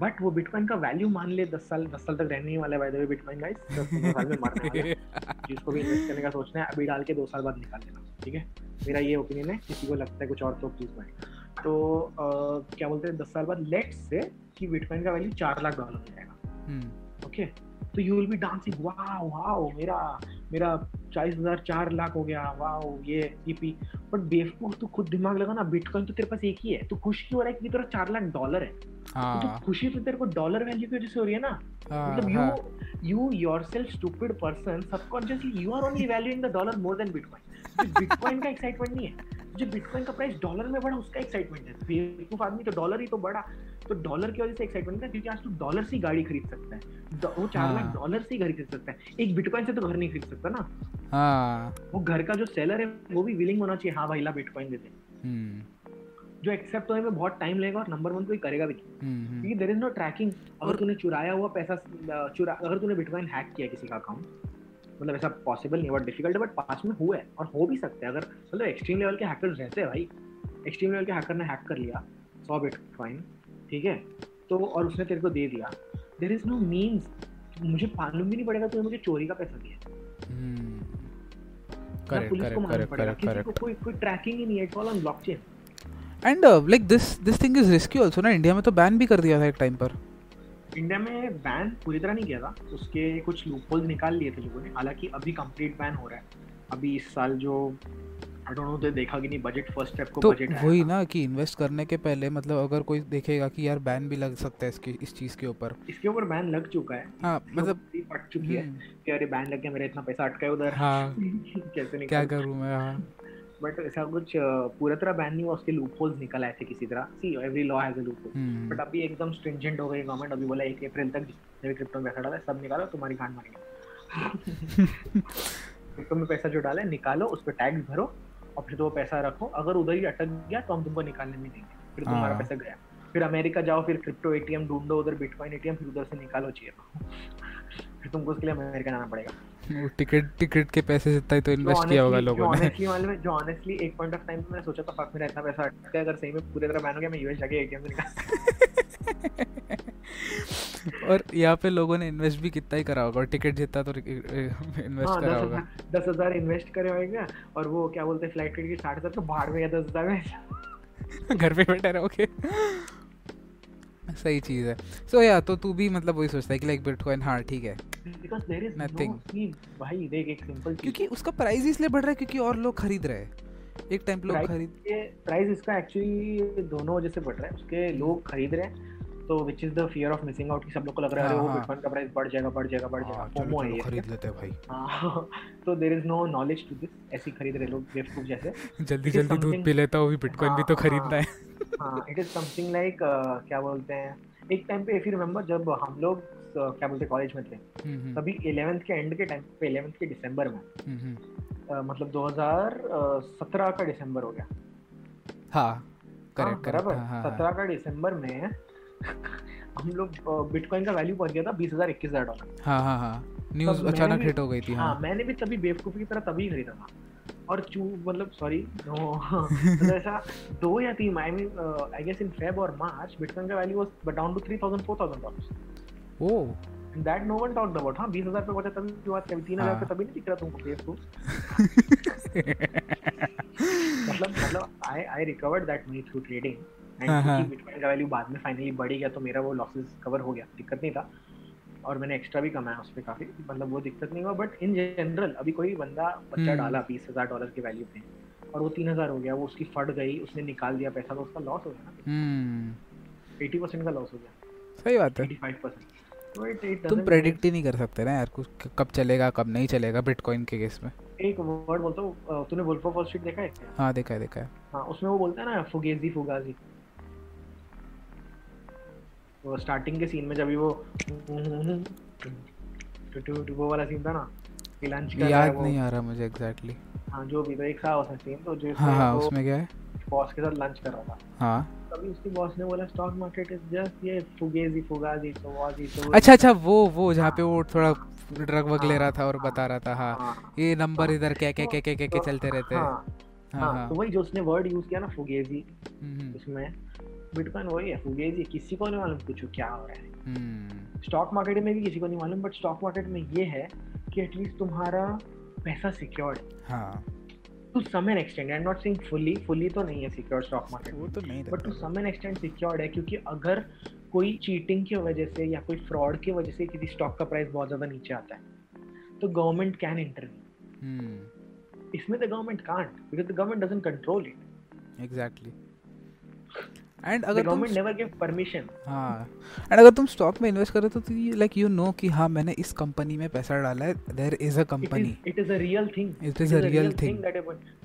बट वो बिटकॉइन का वैल्यू मान ले दस साल दस साल तक रहने ही वाला है बाय बिटकॉइन गाइस दस साल में मरने वाला है। जिसको भी इन्वेस्ट करने का सोचना है अभी डाल के दो साल बाद निकाल लेना ठीक है? मेरा ये ओपिनियन है किसी को लगता है कुछ और तो प्लीज़ भाई तो अ, क्या बोलते हैं दस साल बाद लेट्स से कि बिटकॉइन का वैल्यू चार लाख डॉलर हो जाएगा हम्म, ओके तो you will be dancing wow wow मेरा मेरा चालीस हज़ार चार लाख हो गया. वाओ ये ईपी बट बेवकूफ़ तू खुद दिमाग लगा ना बिटकॉइन तो तेरे पास एक ही है. तू खुश क्यों हो रहा है कि तेरा चार लाख डॉलर है? तो हाँ. खुशी तो तेरे को डॉलर वैल्यू की वजह से हो रही है ना? हाँ, मतलब you you yourself stupid person subconsciously you are only valuing the dollar more than bitcoin. Bitcoin का एक्साइटमेंट नहीं है. जो बिटकॉइन का प्राइस डॉलर में बढ़ा उसका एक्साइटमेंट है. बेवकूफ़ आदमी तो डॉलर ही तो बढ़ा तो डॉलर की वजह से एक्साइटमेंट है क्योंकि आज तू डॉलर से गाड़ी खरीद सकता है। वो चार। लाख डॉलर से ही घर खरीद सकता है। एक बिटकॉइन से तो घर नहीं खरीद सकता ना। हाँ। वो घर का जो सेलर है वो भी विलिंग होना चाहिए हाँ भाई ला बिटकॉइन दे दे। हम्म, जो एक्सेप्ट होने में बहुत टाइम लगेगा और नंबर वन कोई करेगा भी नहीं। हम्म, हम्म, क्योंकि देर इज़ नो ट्रैकिंग अगर तूने चुराया हुआ पैसा चुरा अगर तूने बिटकॉइन हैक किया किसी का अकाउंट मतलब ऐसा पॉसिबल नहीं बहुत डिफ़िकल्ट बट पास में हुआ है और हो भी सकता है। अगर मतलब एक्सट्रीम लेवल के हैकर्स रहते हैं भाई। एक्सट्रीम लेवल के हैकर ने हैक कर लिया सौ बिटकॉइन ठीक है? तो और उसने तेरे को दे दिया। देर इज़ नो मीन्स मुझे मालूम भी नहीं पड़ेगा तूने मुझे चोरी का पैसा दिया। हम्म, पुलिस को मालूम पड़ेगा। किसी को कोई कोई ट्रैकिंग ही नहीं है। It's all on blockchain and like this this thing is risky also ना इंडिया में तो बैन भी कर दिया था एक टाइम पर। इंडिया में बैन पूरी तरह नहीं किया था। उसके कुछ निकाल लिए थे लोगों ने। हालाँकि अभी कंप्लीट बैन हो रहा है। अभी इस साल जो आई डोंट नो तो देखा कि नहीं बजट फ़र्स्ट स्टेप को तो बजट वही ना कि इन्वेस्ट करने के पहले मतलब अगर कोई देखेगा कि यार बैन भी लग सकता है इसकी इस चीज़ के ऊपर। इसके ऊपर बैन लग चुका है। हाँ मतलब मतलब चुकी है कि अरे बैन लग गया मेरा इतना पैसा अटका है उधर। हाँ। कैसे नहीं क्या करूँ मैं हाँ। बट ऐसा कुछ पूरा तरह बैन नहीं हुआ उसके लूपहोल्स निकल आए थे किसी तरह। See every law has a loophole hmm, but अभी एकदम स्ट्रिंजेंट हो गई गवर्नमेंट अभी बोला एक अप्रैल तक जितने भी क्रिप्टो में पैसा डाला सब निकालो तुम्हारी गांड मारेंगे क्रिप्टो में पैसा जो डाला है निकालो उस पर टैक्स भरो। और फिर तो वो पैसा रखो। अगर उधर ही अटक गया तो हम तुमको निकालने नहीं देंगे। फिर तुम्हारा हाँ। पैसा गया। फिर अमेरिका जाओ फिर क्रिप्टो एटीएम ढूंढो उधर बिटकॉइन एटीएम फिर उधर से निकालो चाहिए फिर तुमको उसके लिए अमेरिका जाना पड़ेगा। वो टिकट टिकट के पैसे से इतना ही तो इन्वेस्ट किया होगा लोगों ने। ऑनेस्टली मालूम है जो ऑनेस्टली एक पॉइंट ऑफ़ टाइम मैंने सोचा था फक मेरा इतना पैसा अटका अगर सही में पूरी तरह बैन हो गया मैं यूएस जाके एटीएम से निकाल और यहाँ पे लोगों ने इन्वेस्ट भी कितना ही करा होगा और टिकट जितना तो इन्वेस्ट हाँ करा होगा। दस हज़ार इन्वेस्ट करे होगा और वो क्या बोलते हैं फ़्लाइट टिकट की साठ हज़ार तो बाहर में गया दस हज़ार में। घर पे बैठे रहोगे। सही चीज़ है। सो या तो तू भी मतलब वही सोचता है कि लाइक बिटकॉइन हाँ ठीक है। Because there is Nothing. No भाई देख एक सिंपल चीज़। क्योंकि उसका प्राइस इसलिए बढ़ रहा है क्योंकि और लोग खरीद रहे हैं। एक टाइम पे लोग खरीद ये प्राइस इसका एक्चुअली दोनों वजह से बढ़ रहा है। उसके लोग खरीद रहे हैं तो which is the fear of missing out कि सब लोग को लग रहा है अरे हाँ, वो हाँ। बिटकॉइन का प्राइस बढ़ जाएगा बढ़ जाएगा बढ़ जाएगा। हाँ, फोमो है खरीद लेते हैं भाई। हाँ, तो there is no knowledge to this ऐसे खरीद रहे लोग बेवकूफ़ जैसे। जल्दी जल्दी दूध पी लेता हूँ भी बिटकॉइन भी तो हाँ, खरीदना हाँ। है। हाँ इट इज़ समथिंग लाइक क्या बोलते हैं एक टाइम पे इफ़ यू रिमेम्बर जब हम लोग uh, क्या बोलते कॉलेज में थे तभी 11th के एंड के टाइम पे 11th के दिसंबर में uh, मतलब 2017 का दिसंबर हो गया। हाँ हाँ, करेक्ट बराबर। करेक्ट हाँ हाँ। सत्रह का दिसंबर में हम लोग बिटकॉइन का वैल्यू पहुँच गया था बीस हज़ार इक्कीस हज़ार डॉलर हाँ हाँ हाँ। न्यूज़ अचानक हिट हो गई थी हाँ हाँ। मैंने भी तभी बेवकूफ़ी की तरह तभी खरीदा था। और चू मतलब सॉरी नो मतलब ऐसा दो या तीन I mean I guess in Feb और मार्च बिटकॉइन का value was down to 3000 4000 dollars oh that no one talked about हाँ 20000 पे पहुँचा तभी की बात करी 3000 हाँ। पे तभी नहीं दिख रहा तुमको बेवकूफ़ मतलब मतलब I I recovered that money through trading and हाँ, हाँ। बिटकॉइन का वैल्यू बाद में फाइनली बढ़ गया तो मेरा वो लॉसेस कवर हो गया दिक्कत नहीं था. और मैंने एक्स्ट्रा भी कमाया उस पर काफ़ी मतलब वो दिक्कत नहीं हुआ बट इन जनरल अभी कोई बंदा बच्चा हम्म। डाला बीस हज़ार डॉलर की वैल्यू पे और वो तीन हज़ार हो गया वो उसकी फट गई उसने निकाल दिया पैसा तो उसका लॉस हो गया ना। हम्म। एटी परसेंट का लॉस हो गया। सही बात है। Eighty five percent. तो तुम प्रेडिक्ट ही नहीं कर सकते ना यार कुछ कब चलेगा कब नहीं चलेगा बिटकॉइन के केस में। एक वर्ड बोलता हूँ तूने वुल्फ ऑफ़ वॉल स्ट्रीट देखा है हाँ देखा है देखा है। हाँ उसमें वो बोलता है ना फुगेजी फुगाजी। वो स्टार्टिंग के सीन में जब वो वो वाला सीन था ना कि लंच है याद नहीं आ रहा मुझे एग्जैक्टली हाँ जो भी तो एक था उसमें सीन तो जो हाँ हाँ उसमें क्या है? बॉस के साथ लंच कर रहा था। हाँ। तब अभी उसके बॉस ने बोला स्टॉक मार्केट इज़ जस्ट ये फुगेजी फुगाजी सवाजी तो अच्छा अच्छा वो वो जहाँ पे वो थोड़ा ड्रग वग ले रहा था और बता रहा था हाँ, हाँ। ये नंबर इधर क्या क्या क्या क्या क्या चलते रहते हैं। हाँ, हाँ, हाँ, तो वही जो उसने वर्ड यूज़ किया ना फुगेजी उसमें। बिटकॉइन वही है फुगेजी किसी को नहीं मालूम कुछ क्या हो रहा है। स्टॉक मार्केट में भी किसी को नहीं मालूम बट स्टॉक मार्केट में ये है कि एटलीस्ट तुम्हारा पैसा सिक्योर्ड है। हाँ। To some an extent I am not saying fully fully तो नहीं है सिक्योर स्टॉक मार्केट वो तो नहीं but to some an extent secured है क्योंकि अगर कोई चीटिंग की वजह से या कोई फ्रॉड की वजह से किसी स्टॉक का प्राइस बहुत ज़्यादा नीचे आता है तो गवर्नमेंट कैन इंटरव्यू इसमें the government can't because the government doesn't control it exactly and अगर गवर्नमेंट नेवर गिव परमिशन हाँ. एंड अगर तुम स्टॉक में इन्वेस्ट करो तो लाइक यू नो कि हाँ मैंने इस कंपनी में पैसा डाला है there is a company it is a real thing it is a real thing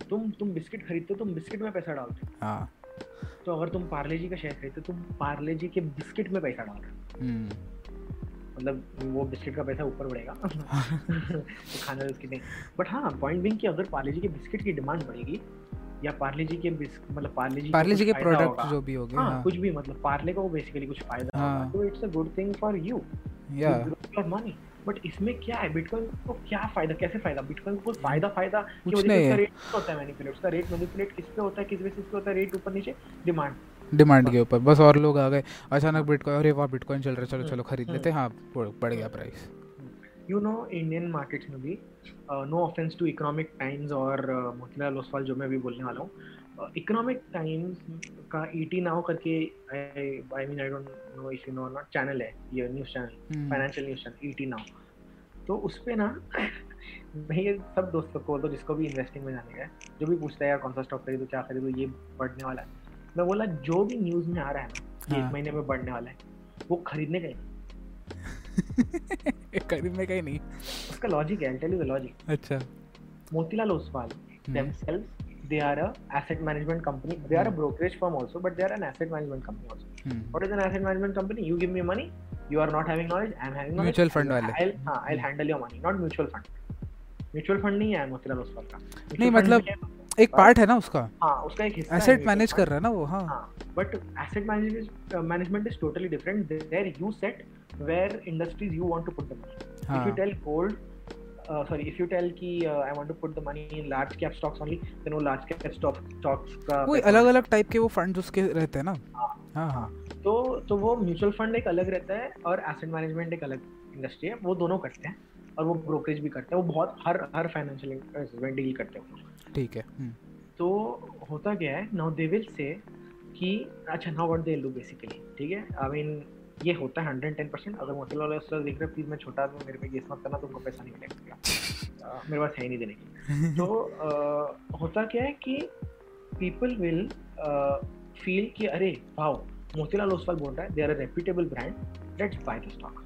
तुम तुम बिस्किट खरीदते हो तुम बिस्किट में पैसा डालते हो। हाँ. तो अगर तुम पार्ले जी का शेयर खरीदते हो तुम पार्ले जी के बिस्किट में पैसा डाल रहे हो। हम्म। मतलब वो बिस्किट का पैसा ऊपर बढ़ेगा। तो खाना बिस्किट नहीं। बट हाँ पॉइंट बिंग कि अगर पार्ले जी के बिस्किट की डिमांड बढ़ेगी या पार्ले जी के मतलब पार्ले जी पार्ले जी के प्रोडक्ट जो भी हो गए हाँ, हाँ, कुछ भी मतलब पार्ले को बेसिकली कुछ फ़ायदा हाँ, तो it's a good thing for you या योर मनी बट इसमें क्या है? बिटकॉइन को क्या फ़ायदा? कैसे फ़ायदा? बिटकॉइन को फ़ायदा फ़ायदा की वजह से रेट होता है मैनिपुलेट उसका रेट मैनिपुलेट किस पे होता है? किस बेसिस पे होता है? रेट ऊपर नीचे? डिमांड डिमांड के ऊपर। बस और लोग आ गए। अचानक बिटकॉइन अरे वाह बिटकॉइन चल रहा है। चलो हम्म, चलो खरीद लेते हैं। हम्म। हाँ बढ़ गया price you know Indian markets में भी no offence to Economic Times और मोतीलाल ओसवाल जो मैं भी बोलने वाला हूँ इकोनॉमिक टाइम्स का ई टी नाउ करके I mean I don't know if you know not channel है ये news channel financial news channel E T now तो उस पर ना मैं ये सब दोस्तों को बोलता जिसको भी इन्वेस्टिंग में जाने का जो भी पूछता है यार कौन सा स्टॉक खरीदो क्या खरीदो ये बढ़ने वाला है। मैं बोला जो भी न्यूज़ में आ रहा है ना हाँ. एक महीने में बढ़ने वाला है वो खरीदने का ही। करीब में कहीं नहीं। उसका लॉजिक है टेल यू द अच्छा। Motilal Oswal they are a asset management company they are a brokerage firm also but they are an asset management company also what is an asset management company you give me money you are not having knowledge I am having mutual fund वाले। I will handle your money not mutual fund mutual fund नहीं है मोतीलाल ओसवाल का। नहीं मतलब एक part है ना उसका? हाँ उसका एक हिस्सा एसेट मैनेज कर रहा है ना वो हाँ। But asset management is totally different there you set where industries you want to put the money if you tell gold uh, sorry if you tell कि I want to put the money in large cap stocks only then वो large cap stock stocks का वो अलग अलग type के वो fund उसके रहते हैं ना। हाँ। हाँ तो तो वो म्यूचुअल फंड एक अलग रहता है और एसेट मैनेजमेंट एक अलग इंडस्ट्री है। वो दोनों करते हैं। और वो ब्रोकरेज भी करते हैं। वो बहुत हर हर फाइनेंशियल इंस्ट्रूमेंट डील करते हैं। ठीक है। हम्म। तो होता क्या है नाउ दे विल से कि अच्छा now what they do basically ठीक है? आई मीन ये होता है हंड्रेड टेन परसेंट अगर मोतीलाल ओसवाल देख रहे प्लीज़ मैं छोटा आदमी मेरे पे केस मत करना तुमको पैसा नहीं मिलेगा मेरे पास है ही नहीं देने की। तो आ, होता क्या है कि पीपल विल फील कि अरे भाव मोतीलाल ओसवाल बोल रहा है they are a reputable brand let's buy the stock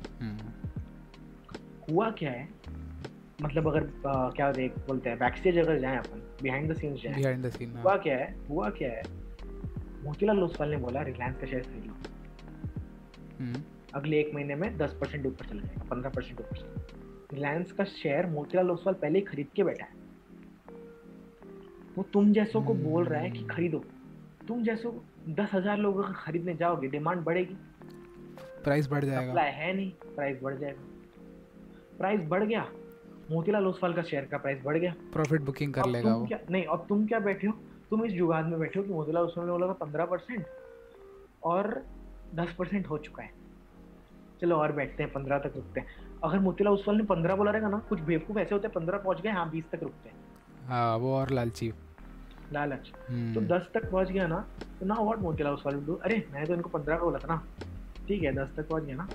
हुआ क्या है? मतलब अगर आ, क्या देख बोलते हैं बैकस्टेज अगर जाएँ अपन बिहाइंड द सीन्स जाएँ बिहाइंड द सीन हुआ क्या है? हुआ क्या है? मोतीलाल ओसवाल ने बोला रिलायंस का शेयर खरीद। लो हम्म। अगले एक महीने में दस परसेंट ऊपर चला जाएगा पंद्रह परसेंट ऊपर रिलायंस का शेयर मोतीलाल ओसवाल पहले ही खरीद के बैठा है। वो तुम जैसों को बोल रहा है कि खरीदो। तुम जैसो दस हज़ार लोग खरीदने जाओगे डिमांड बढ़ेगी। प्राइस बढ़ जाएगा। सप्लाई है नहीं प्राइस बढ़ जाएगा। प्राइस बढ़ गया। मोतीलाल ओसवाल का शेयर का प्राइस बढ़ गया। प्रॉफिट बुकिंग कर लेगा वो। क्या नहीं अब तुम क्या बैठे हो? तुम इस जुगाड़ में बैठे हो कि मोतीलाल ओसवाल ने बोला था पंद्रह परसेंट और दस परसेंट हो चुका है। चलो और बैठते हैं पंद्रह तक रुकते हैं। अगर मोतीलाल ओसवाल ने पंद्रह बोला रहेगा ना कुछ बेवकूफ़ ऐसे होते हैं पंद्रह पहुँच गए हाँ बीस तक रुकते हैं। हाँ वो और लालची। लालच। हम्म। तो दस तक पहुँच गया ना तो ना वॉट मोतीलाल ओसवाल डू अरे मैंने तो इनको पंद्रह का बोला था ना। ठीक है दस तक पहुँच गया ना।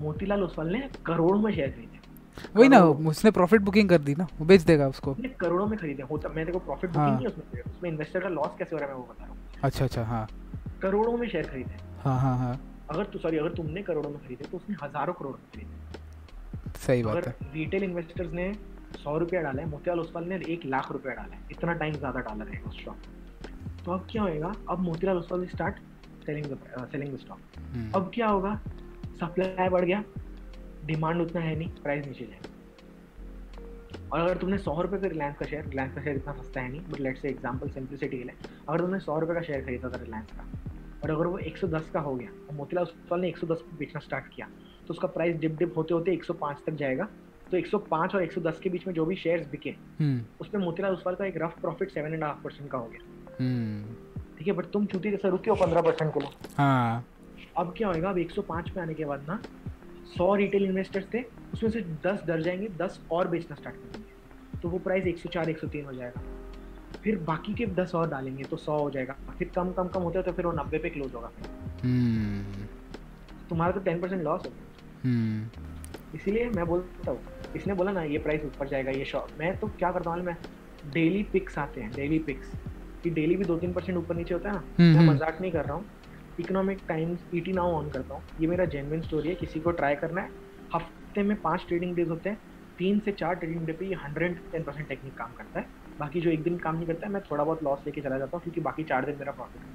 मोतीलाल ओसवाल ने करोड़ में शेयर खरीदे। वही ना उसने प्रॉफिट बुकिंग कर दी ना वो बेच देगा उसको। करोड़ों में खरीदे होता मैंने को प्रॉफिट बुकिंग नहीं उसमें उसमें इन्वेस्टर का लॉस कैसे हो रहा है मैं वो बता रहा हूँ। अच्छा अच्छा हाँ। करोड़ों में शेयर खरीदे। हाँ हाँ हाँ। अगर तू सॉरी अगर तुमने करोड़ों में खरीदे तो उसने हज़ारों करोड़ में खरीदे। सही बात है। रिटेल इन्वेस्टर्स ने सौ रुपया डाला है मोतीलाल ओसवाल ने एक लाख रुपया डाला है इतना टाइम ज़्यादा डाला रहेगा उस स्टॉक तो अब क्या होएगा? अब Motilal Oswal start selling the selling the stock अब क्या होगा? सप्लाई बढ़ गया डिमांड उतना है नहीं प्राइस नीचे जाएगा। और अगर तुमने सौ रुपये का रिलायंस का शेयर रिलायंस का शेयर इतना सस्ता है नहीं but let say example simplicity के लिए। अगर तुमने सौ रुपये का शेयर खरीदा था रिलायंस का और अगर वो 110 का हो गया और मोतीलाल ओसवाल ने 110 पे बेचना स्टार्ट किया तो उसका प्राइस डिप डिप होते होते 105 तक जाएगा। तो 105 और 110 के बीच में जो भी शेयर्स बिके हम्म। उसमें मोतीलाल ओसवाल का एक rough profit seven and half percent का हो गया। हम्म। ठीक है बट तुम चूती जैसे रुके हो पंद्रह परसेंट के लिए। हाँ। अब क्या होएगा अब 105 पे आने के बाद ना 100 रिटेल इन्वेस्टर्स थे उसमें से 10 डर जाएँगे 10 और बेचना स्टार्ट कर देंगे। तो वो प्राइस 104 103 हो जाएगा। फिर बाकी के 10 और डालेंगे तो सौ हो जाएगा। फिर कम कम कम होते तो फिर वो 90 पे क्लोज होगा हम्म। तुम्हारा तो टेन परसेंट लॉस हो गया। हम्म। इसीलिए मैं बोलता हूँ इसने बोला ना ये प्राइस ऊपर जाएगा ये शॉर्ट मैं तो क्या करता हूँ मैं डेली पिक्स आते हैं डेली पिक्स कि डेली भी दो तीन परसेंट ऊपर नीचे होता है ना हम्म, मैं हम्म। मज़ाक नहीं कर रहा हूँ। Economic Times ET now on करता हूँ। ये मेरा जेनविन स्टोरी है किसी को ट्राई करना है। हफ़्ते में पाँच ट्रेडिंग डेज़ होते हैं। तीन से चार ट्रेडिंग डे पे ये हंड्रेड टेन परसेंट टेक्निक काम करता है। बाकी जो एक दिन काम नहीं करता है मैं थोड़ा बहुत लॉस लेके चला जाता हूँ क्योंकि बाकी चार दिन मेरा प्रॉफिट है।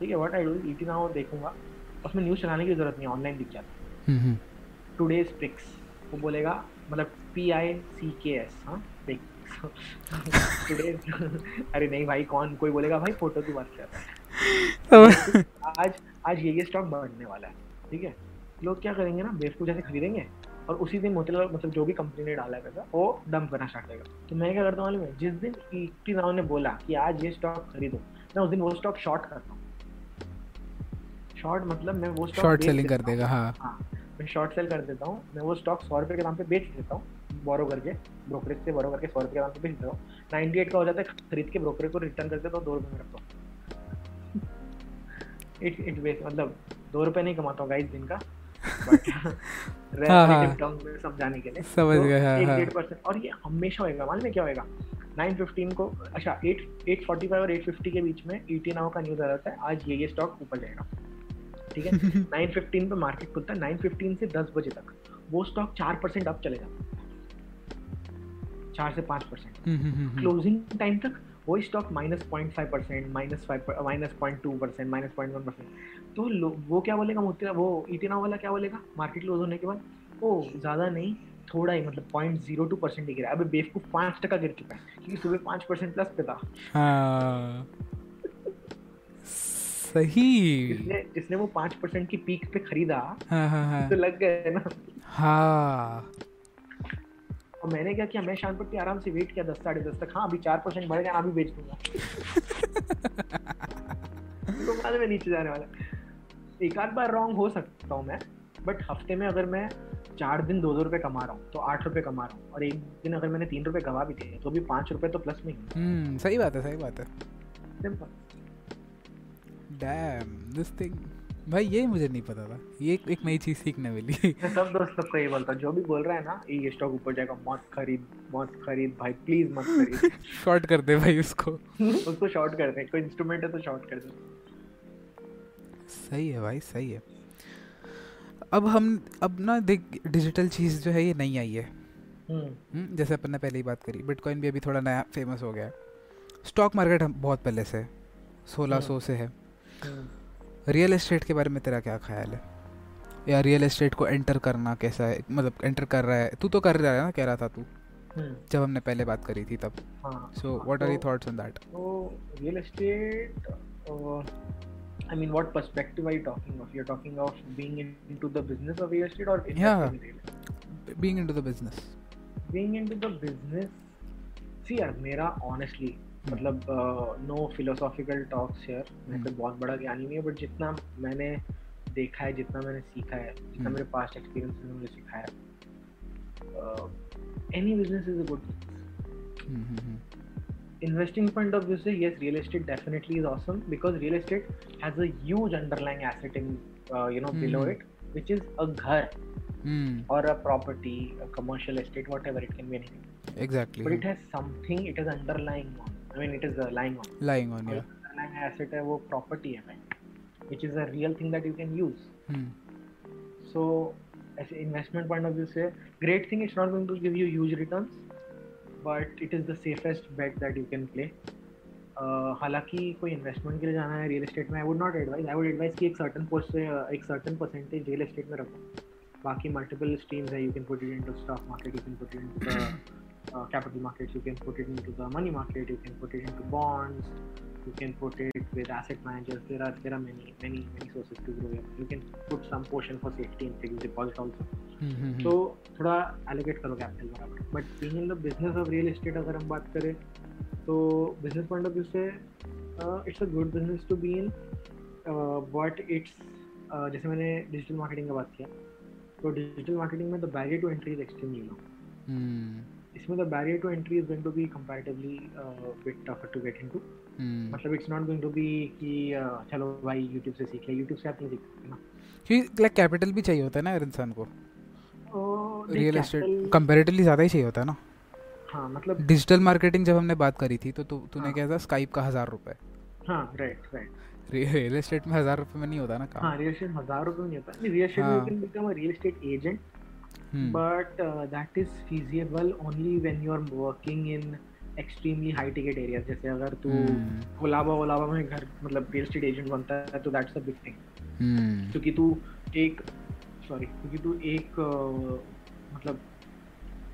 ठीक है what I do E T now देखूँगा। उसमें न्यूज़ चलाने की ज़रूरत नहीं ऑनलाइन दिख जाता है। हम्म टुडेज पिक्स वो बोलेगा मतलब पी आई सी के एस हाँ। अरे नहीं भाई कौन? कोई बोलेगा भाई फ़ोटो की बात कर रहा है। आज आज ये ये स्टॉक बढ़ने वाला है ठीक है? लोग क्या करेंगे ना बेवकूफ़ जैसे खरीदेंगे और उसी दिन मोतीलाल मतलब जो भी कंपनी ने डाला है पैसा वो डंप करना स्टार्ट करेगा। तो मैं क्या करता हूँ मालूम जिस दिन ईटी राव ने बोला कि आज ये स्टॉक खरीदो मैं उस दिन वो स्टॉक शॉर्ट करता हूँ। शॉर्ट मतलब मैं वो स्टॉक शॉर्ट सेलिंग कर देगा हाँ। हाँ मैं शॉर्ट सेल कर देता हूँ मैं वो स्टॉक सौ रुपये के दाम पे बेच देता हूँ। बोरो करके ब्रोकरेज से बोरो करके सौ रुपये के पे बेच हूँ। नाइन्टी एट का हो जाता है खरीद के ब्रोकरेज को रिटर्न कर देता हूँ दो रुपये में रखता इट इट वेस्ट मतलब दो रुपये नहीं कमाता हूँ गाइस दिन का हाँ, हाँ। समझाने के लिए। समझ तो गए, हाँ। और ये हमेशा होएगा मालूम है क्या होएगा? नाइन फिफ्टीन को अच्छा एट एट फोर्टी फाइव और एट फिफ्टी के बीच में ईटी नाउ का न्यूज़ आ है आज ये ये स्टॉक ऊपर जाएगा। ठीक है? पे मार्केट खुलता है नाइन फिफ्टीन से दस बजे तक वो स्टॉक चार परसेंट अप चले जाता है। चार से पाँच percent. Hmm hmm hmm closing time तक वही stock minus point five percent minus five minus point two percent minus point one percent तो वो क्या बोलेगा मोती वो इतना वाला क्या बोलेगा? मार्केट क्लोज होने के बाद ओ ज़्यादा नहीं थोड़ा ही मतलब पॉइंट ज़ीरो टू परसेंट ही गिरा अभी बेवकूफ़ पाँच टका गिर चुका है क्योंकि सुबह पाँच परसेंट प्लस पे था। हाँ। सही। जिसने जिसने वो पाँच परसेंट की पीक पे खरीदा हाँ हाँ हाँ। तो लग गए ना। हाँ। और मैंने क्या किया मैं शाम पर आराम से वेट किया दस साढ़े दस तक। हाँ अभी चार परसेंट बढ़ गया अभी बेच दूँगा। तो बाद में नीचे जाने वाला। एक आध बार रॉन्ग हो सकता हूँ मैं बट हफ़्ते में अगर मैं चार दिन दो दो रुपये कमा रहा हूँ तो आठ रुपये कमा रहा हूँ और एक दिन अगर मैंने तीन रुपये गवा भी दिए तो भी पाँच रुपये तो प्लस में ही हम्म सही बात है सही बात है। सिंपल डैम दिस थिंग भाई ये मुझे नहीं पता था। ये एक, एक नई चीज़ सीखने मिली। मैं सब दोस्तों को ये बोलता जो भी बोल रहा है ना ये स्टॉक ऊपर जाएगा मत खरीद मत खरीद भाई प्लीज़ मत खरीद। शॉर्ट कर दे भाई उसको। उसको शॉर्ट कर दे कोई इंस्ट्रूमेंट है तो शॉर्ट कर दे। सही है भाई सही है। अब हम अब ना देख डिजिटल चीज़ जो है ये नहीं आई है। हम्म। हम्म, जैसे अपन ने पहले ही बात करी बिटकॉइन भी अभी थोड़ा नया फ़ेमस हो गया। है स्टॉक मार्केट हम बहुत पहले से सोलह सौ से है। हम्म। रियल एस्टेट के बारे में तेरा क्या ख्याल है या रियल एस्टेट को एंटर करना कैसा है मतलब एंटर कर रहा है तू तो कर रहा है ना कह रहा था तू हम्म जब हमने पहले बात करी थी तब हाँ सो हाँ, व्हाट आर योर तो- thoughts on that uh, I mean, what perspective are you talking of? You're talking of being in, into the business of real estate or investing Yeah. in real estate? Being into the business Being into the business, see यार मेरा honestly मतलब no philosophical talks hair मैं तो बहुत बड़ा ज्ञानी नहीं हूँ बट जितना मैंने देखा है जितना मैंने सीखा है जितना hmm. मेरे पास्ट एक्सपीरियंस ने मुझे सिखाया any business is a good investing point of view से yes real estate definitely is awesome because real estate has as underlying asset in you know below it which is a घर. और a property commercial estate what it can be anything exactly but it has something it is underlying i mean it is uh, lying on on और या underlying asset है वो property है भाई which is a real thing that you can use Hmm. so as investment point of view say great thing it's not going to give you huge returns but it is the safest bet that you can play uh, हालाँकि कोई investment के लिए जाना है real estate में I would not advise I would advise कि एक certain post से uh, एक सर्टन परसेंटेज रियल एस्टेट में रखो बाकी मल्टीपल स्ट्रीम्स है you can put it into stock market you can put it into the capital markets you can put it into the money market you can put it into bonds you can put it with asset managers there are there are many many many sources to grow you can put some portion for safety in fixed deposit also हम्म, तो थोड़ा allocate करो capital बराबर but being in the business of real estate अगर हम बात करें तो बिज़नेस पॉइंट ऑफ़ व्यू से it's a good business to be in but it's जैसे मैंने डिजिटल मार्केटिंग का बात किया तो डिजिटल मार्केटिंग में the barrier to entry is extremely low hmm, इसमें the barrier to entry is going to be comparatively bit tougher to get into. मतलब it's not going to be कि uh, चलो भाई यूट्यूब से सीख लिया YouTube से आप नहीं सीख सकते ना। क्योंकि लाइक कैपिटल भी चाहिए होता है ना यार इंसान को। रियल एस्टेट कंपैरेटिवली ज़्यादा ही चाहिए होता है ना। हाँ मतलब डिजिटल मार्केटिंग जब हमने बात करी थी तो तू तूने हाँ। क्या था स्काइप का हज़ार रुपये हाँ राइट राइट रियल एस्टेट में हज़ार रुपये में नहीं होता ना काम। हाँ रियल एस्टेट हज़ार रुपए में नहीं होता। नहीं रियल एस्टेट में become a real estate agent hmm, but uh, that is feasible only when you are working in extremely high ticket areas. जैसे अगर तू हम्म, कोलाबा ओलाबा में घर मतलब रियल एस्टेट एजेंट बनता है तो दैट्स अ बिग थिंग क्योंकि तू एक सॉरी क्योंकि तू एक uh, मतलब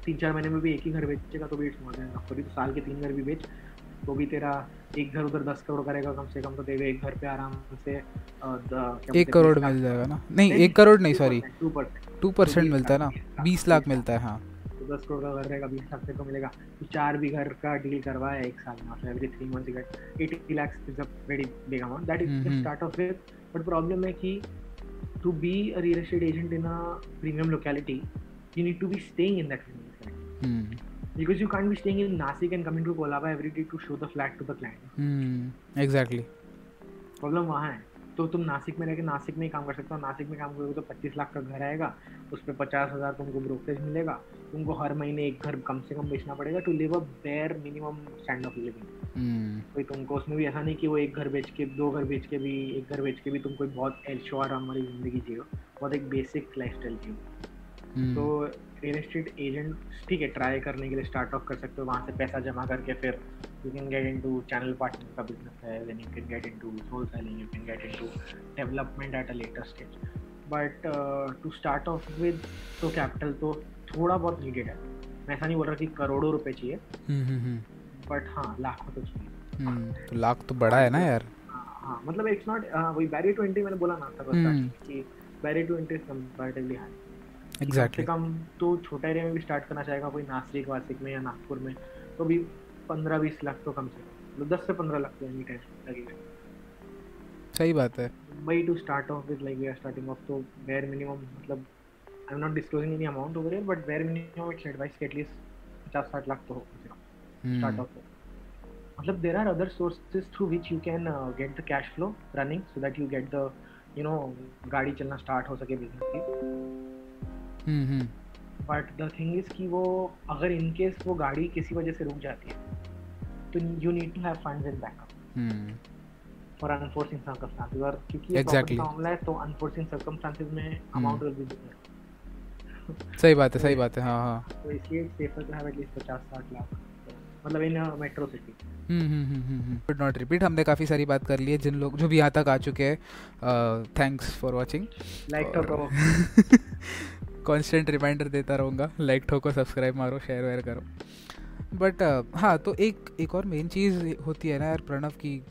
तीन चार महीने में भी एक ही घर बेचेगा तो भी इट्स मोर देन तो साल के तीन घर भी बेच तो भी तेरा एक घर उधर दस करोड़ करेगा कम से कम तो तेरे एक घर पे आराम से एक करोड़ मिल जाएगा ना? नहीं एक करोड़ नहीं सॉरी 2% टू परसेंट मिलता है ना? बीस लाख, मिलता है हाँ तो दस करोड़ का घर रहेगा बीस लाख तेरे को मिलेगा. तो चार भी घर का डील करवाया एक साल में मतलब every three months get eighty lakhs is a very big amount that is start off with but problem है कि to be a real estate agent in a premium locality need to be staying in that premium locality. Hmm, because you can't be staying in Nasik and coming to Kolaba every day to show the flat to the client. Hmm exactly problem वहाँ है। तो तुम नासिक में रह के नासिक में ही काम कर सकते हो। नासिक में काम करोगे तो पच्चीस लाख का घर आएगा उस पर पचास हज़ार तुमको ब्रोकरेज मिलेगा तुमको हर महीने एक घर कम से कम बेचना पड़ेगा to live a bare minimum stand of living कोई तुमको उसमें भी ऐसा नहीं कि वो एक घर बेच के दो घर बेच के भी एक घर बेच के भी तुम कोई बहुत ऐशो आराम वाली ज़िंदगी जियो। बहुत एक बेसिक लाइफ स्टाइल जियो। हम्म, तो रियल एस्टेट एजेंट ठीक है ट्राई करने के लिए स्टार्ट ऑफ़ कर सकते हो वहाँ से पैसा जमा करके फिर you can get into channel partner का बिज़नेस है then you can get into sole selling you can get into development at a later stage but to start off with तो कैपिटल तो थोड़ा बहुत नीडेड है। मैं ऐसा नहीं बोल रहा कि करोड़ों रुपए चाहिए हम्म, हम्म, हम्म, बट हाँ लाखों तो चाहिए। हम्म, तो लाख तो बड़ा है ना यार। हाँ हाँ मतलब इट्स नॉट वही बैरियर टू एंट्री मैंने बोला ना था हम्म। कि barrier to entry is comparatively high कम से कम तो छोटा एरिया में भी स्टार्ट करना चाहेगा कोई नासिक वासिक में या नागपुर में तो भी पंद्रह बीस लाख तो कम से कम मतलब दस से पंद्रह लाख तो एनी टाइम लगेगा। सही बात है। Mumbai to start off with like we are starting off तो वेयर मिनिमम मतलब I am not disclosing any amount over but where minimum it's advice at least पचास साठ लाख तो हो स्टार्ट ऑफ़ मतलब there are other sources through which you can get the cash flow running so that you get the you know गाड़ी चलना start हो सके business की। बट द थिंग इज़ कि वो अगर इन केस वो गाड़ी किसी वजह से रुक जाती है तो you need to have funds in backup hmm, for unforcing circumstances और क्योंकि. प्रॉपर्टी मामला है तो अनफोर्सिंग सर्कमस्टांसेस में अमाउंट विल बी बिगर सही बात है सही बात है हाँ हाँ। तो इसलिए safer to have at least 50 60 lakh. मतलब in metro city good not repeat हमने काफ़ी सारी बात कर ली है जिन लोग जो भी यहाँ तक आ चुके हैं थैंक्स फॉर वॉचिंग लाइक करो कांस्टेंट रिमाइंडर देता रहूँगा। लाइक ठोको सब्सक्राइब मारो शेयर वेयर करो। बट हाँ तो एक एक और मेन चीज़ होती है ना यार प्रणव की।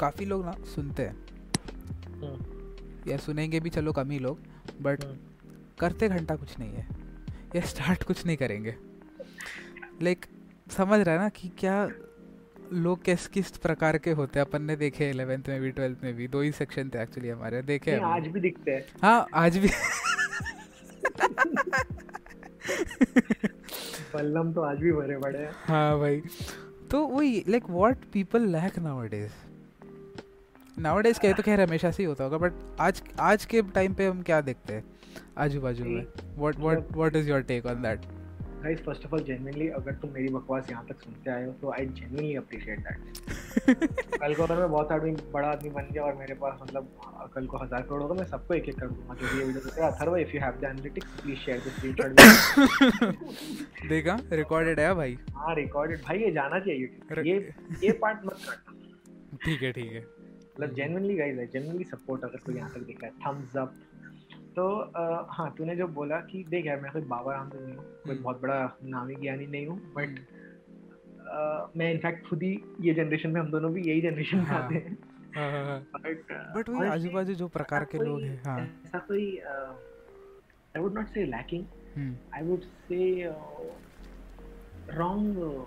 काफ़ी लोग ना सुनते हैं। हम्म, या सुनेंगे भी चलो कम ही लोग बट हम्म, करते घंटा कुछ नहीं है। या स्टार्ट कुछ नहीं करेंगे। लाइक समझ रहा है ना कि क्या लोग किस किस प्रकार के होते हैं। अपन ने देखे इलेवेंथ में भी ट्वेल्थ में भी दो ही सेक्शन थे एक्चुअली हमारे। देखे आज भी दिखते हैं। हाँ आज भी पल्लम तो आज भी भरे पड़े हैं। हाँ भाई। तो वही like what people lack nowadays now nowadays कहे तो खैर हमेशा से ही होता होगा बट आज आज के टाइम पे हम क्या देखते हैं? आजू बाजू में what what what is your take on that guys first of all genuinely अगर तुम मेरी बकवास यहाँ तक सुनते आए हो तो आई जेन्युइनली अप्रिशिएट दैट कल को अगर मैं बहुत आदमी बड़ा आदमी बन गया और मेरे पास मतलब कल को हज़ार करोड़ होगा मैं सबको एक एक कर दूँगा जो भी ये वीडियो देखते हैं Atharva if you have the analytics please share this screenshot देखा? रिकॉर्डेड है भाई। हाँ रिकॉर्डेड भाई ये जाना चाहिए YouTube. ये ये पार्ट मत काटना ठीक है ठीक है। मतलब जेन्युइनली गाइस है जेन्युइनली सपोर्ट अगर कोई यहाँ तक देखा है. थम्स अप तो अ, हाँ तूने जो बोला कि देख यार मैं कोई बाबा रामदेव नहीं हूँ कोई हम्म। बहुत बड़ा नामी ज्ञानी नहीं हूँ बट मैं इनफैक्ट खुद ही ये जनरेशन में हम दोनों भी यही जनरेशन में। आते हैं। बट वही आजू बाजू जो प्रकार के लोग हैं हाँ। ऐसा कोई I would not say lacking hmm. I would say uh, wrong uh,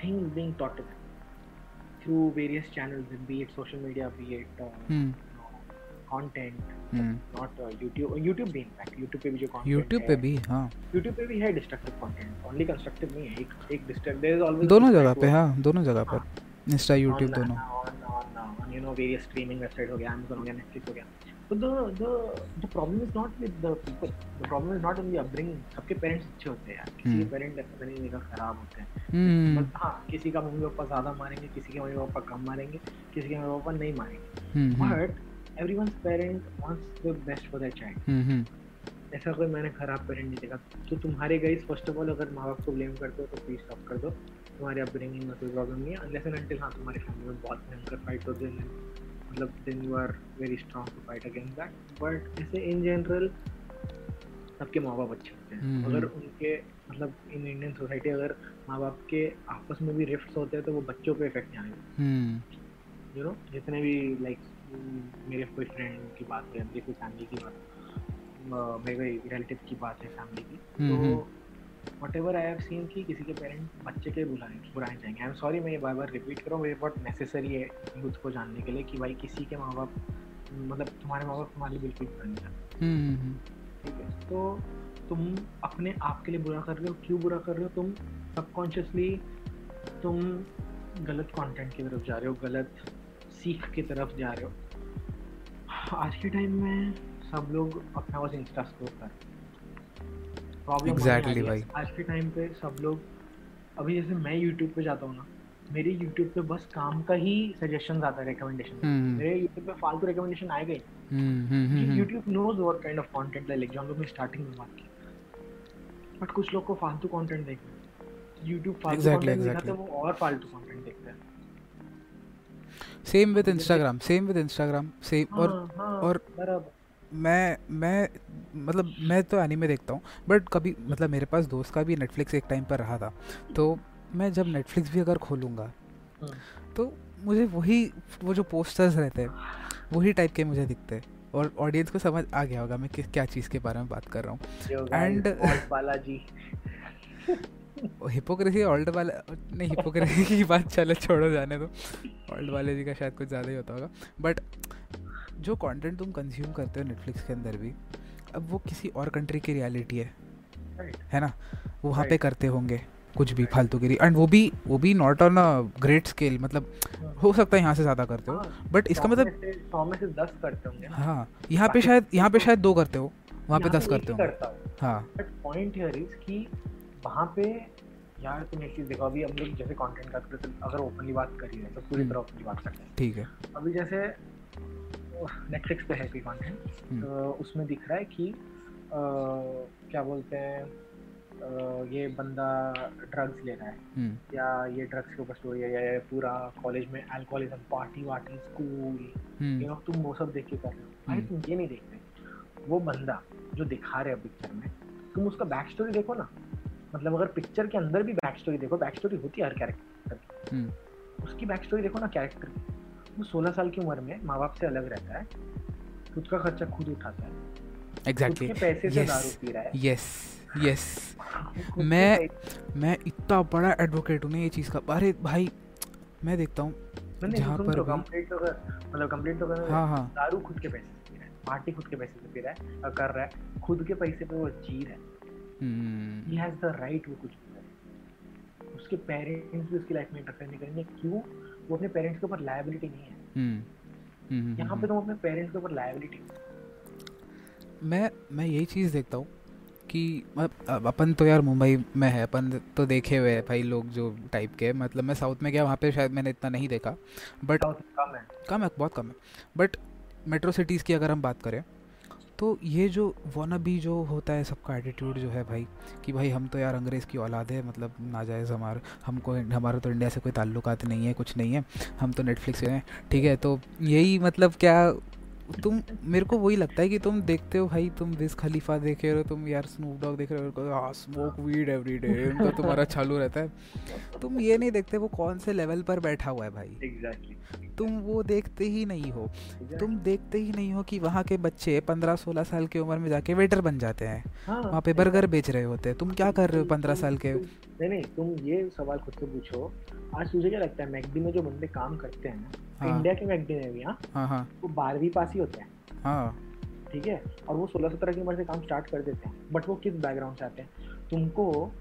things being taught to them through various channels, be content not hmm. uh, YouTube uh, YouTube भी इनफैक्ट YouTube पे भी जो कंटेंट YouTube पे भी हाँ। YouTube पे भी है डिस्ट्रक्टिव कंटेंट ओनली कंस्ट्रक्टिव नहीं है एक एक डिस्ट्रक्ट देयर इज़ ऑलवेज दोनों जगह पे हाँ दोनों जगह पर इंस्टा YouTube दोनों। You know various streaming website हो गया Amazon हो गया Netflix हो गया। But the the the problem is not with the people the problem is not in the upbringing सबके पेरेंट्स अच्छे होते हैं यार किसी के hmm. पेरेंट्स अच्छे नहीं होते खराब होते हैं। hmm. बट हाँ किसी का मम्मी पापा ज़्यादा मारेंगे किसी के मम्मी पापा कम मारेंगे किसी के मम्मी पापा नहीं मारेंगे। But. Everyone's parent wants the best for their child ऐसा कोई मैंने खराब पेरेंट नहीं देखा। तो तुम्हारे गाइस फ़र्स्ट ऑफ़ ऑल अगर माँ बाप को ब्लेम करते हो तो प्लीज़ स्टॉप कर दो। तुम्हारे अपब्रिंगिंग में कोई प्रॉब्लम नहीं है अनलेस एंड अनटिल हाँ तुम्हारी फैमिली में बहुत भयंकर फाइट हो। देन मतलब then you are very strong to fight against that but ऐसे इन जनरल सबके माँ बाप अच्छे होते हैं। अगर। उनके मतलब इन इंडियन सोसाइटी अगर माँ बाप के आपस में भी रिफ्ट होते हैं तो वो बच्चों पे इफ़ेक्ट नहीं आएगा। यू नो जितने भी लाइक मेरे कोई फ्रेंड की बात है मेरी कोई फैमिली की बात मेरे कोई रिलेटिव की बात है फैमिली की हम्म, तो whatever I have seen कि किसी के पेरेंट्स बच्चे के बुलाए बुलाए जाएँगे। आई एम सॉरी मैं ये बार बार रिपीट करूँ मेरे बहुत नेसेसरी है यूथ को जानने के लिए कि भाई किसी के माँ बाप मतलब तुम्हारे माँ बाप तुम्हारे लिए बिल्कुल बुरा नहीं चाहते हम्म हम्म ठीक है तो तुम अपने आप के लिए बुरा कर रहे हो। क्यों बुरा कर रहे हो? तुम सबकॉन्शियसली तुम गलत कंटेंट की तरफ़ जा रहे हो गलत सीख की तरफ़ जा रहे हो। आज के टाइम में सब लोग अपना बस इंस्टा स्क्रॉल कर आ Exactly भाई। आज के टाइम पे सब लोग अभी जैसे मैं यूट्यूब पे जाता हूँ ना मेरे यूट्यूब पे बस काम का ही सजेशन आता है रिकमेंडेशन हम्म मेरे यूट्यूब पे फालतू recommendation hmm hmm hmm YouTube knows what kind of content like जो हम लोग ने स्टार्टिंग में बात की। बट कुछ लोग को फालतू कंटेंट देखना। यूट्यूब फालतू कंटेंट दिखाते हैं वो और फालतू कंटेंट देखते same with Instagram same with Instagram same और हाँ, हाँ, और मैं मैं मतलब मैं तो एनीमे देखता हूँ बट कभी मतलब मेरे पास दोस्त का भी नेटफ्लिक्स एक टाइम पर रहा था तो मैं जब नेटफ्लिक्स भी अगर खोलूँगा हाँ। तो मुझे वही वो जो पोस्टर्स रहते हैं वही टाइप के मुझे दिखते हैं और ऑडियंस को समझ आ गया होगा मैं किस क्या चीज़ के बारे में बात कर रहा हूँ। एंड बालाजी। हिपोक्रेसी ओल्ड वाले नहीं हिपोक्रेसी की बात चले छोड़ो जाने दो। ओल्ड वाले जी का शायद कुछ ज़्यादा ही होता होगा। बट जो कंटेंट तुम कंज्यूम करते हो नेटफ्लिक्स के अंदर भी अब वो किसी और कंट्री की रियलिटी है। Right. है ना? वो वहाँ right. पे करते होंगे कुछ भी फालतू गिरी एंड वो भी वो भी not on a great scale मतलब हो। सकता है यहाँ से ज़्यादा करते हो हाँ, बट इसका मतलब से सौ में से दस करते होंगे। हाँ यहाँ पे शायद यहाँ पे तो- शायद दो करते हो वहाँ पे दस करते ही हूँ। वहाँ पे यार तुम एक चीज़ देखो अभी हम लोग जैसे कंटेंट का करते अगर ओपनली बात कर ही तो पूरी हम्म। तरह ओपनली बात करते हैं। ठीक है। अभी जैसे नेटफ्लिक्स पे है कोई कंटेंट हम्म। तो उसमें दिख रहा है कि अ, क्या बोलते हैं अ, ये बंदा ड्रग्स ले रहा है। हम्म। या ये ड्रग्स के ऊपर स्टोरी है या ये पूरा कॉलेज में अल्कोहलिज्म पार्टी वार्टी स्कूल यू नो तुम वो सब देख के कर रहे हो। भाई। तुम ये नहीं देख रहे वो बंदा जो दिखा रहे हो पिक्चर में तुम उसका बैक स्टोरी देखो ना। मतलब अगर पिक्चर के अंदर भी बैक स्टोरी देखो बैक स्टोरी होती है हर कैरेक्टर की हम्म। उसकी बैक स्टोरी देखो ना कैरेक्टर की। वो सोलह साल की उम्र में माँ बाप से अलग रहता है खुद का खर्चा खुद उठाता है। एग्जैक्टली के पैसे से Yes. दारू पी रहा है। यस यस खुद मैं- मैं इतना बड़ा एडवोकेट हूँ ना ये चीज़ का। अरे भाई मैं देखता हूँ जहाँ पर तो कंप्लीट तो मतलब कंप्लीट तो कर हाँ। हाँ दारू खुद के पैसे से पी रहा है पार्टी खुद के पैसे से पी रहा है कर रहा है। खुद के पैसे पे वो जी रहा है। ही हैज़ द राइट वो कुछ भी करे। उसके पेरेंट्स भी उसकी लाइफ में इंटरफेयर नहीं करेंगे। क्यों? वो अपने पेरेंट्स के ऊपर लायबिलिटी नहीं है। हम्म, हम्म, यहाँ हम्म, पे तुम अपने पेरेंट्स के ऊपर लायबिलिटी मैं मैं यही चीज़ देखता हूँ कि अपन तो यार मुंबई में है। अपन तो देखे हुए हैं भाई लोग जो टाइप के मतलब मैं साउथ में गया वहाँ पे शायद मैंने इतना नहीं देखा। बट कम है। कम है बहुत कम है। बट मेट्रो सिटीज़ की अगर हम बात करें तो ये जो वन भी जो होता है, सबका एटीट्यूड जो है भाई, कि भाई हम तो यार अंग्रेज़ की औलाद है मतलब नाजायज़ हमार, हमको, हमारा तो इंडिया से कोई ताल्लुक नहीं है, कुछ नहीं है, हम तो नेटफ्लिक्स हैं, ठीक है? तो यही मतलब क्या तुम मेरे को वही लगता है कि तुम देखते हो भाई तुम विज खलीफा देख रहे हो तुम यार स्नूप डॉग देख रहे हो हाँ स्मोक वीड एवरी डे उनका तुम्हारा चालू रहता है। तुम ये नहीं देखते वो कौन से लेवल पर बैठा हुआ है भाई। तुम वो देखते ही नहीं हो। तुम देखते ही नहीं हो कि वहाँ के बच्चे पंद्रह सोलह साल की उम्र में जाके वेटर बन जाते हैं। हाँ, वहाँ पे बर्गर बेच रहे होते हैं। तुम क्या कर रहे हो पंद्रह साल के? नहीं नहीं तुम ये सवाल खुद से पूछो। आज तुझे क्या लगता है मैगडी में जो बंदे काम करते हैं हाँ, इंडिया के मैगडी में भी हाँ? हाँ हाँ। वो बारहवीं पास ही होते हैं। हाँ। ठीक है? और वो सोलह सत्रह की उम्र से काम स्टार्ट कर देते हैं। बट वो किस बैकग्राउंड से आते हैं? तुमको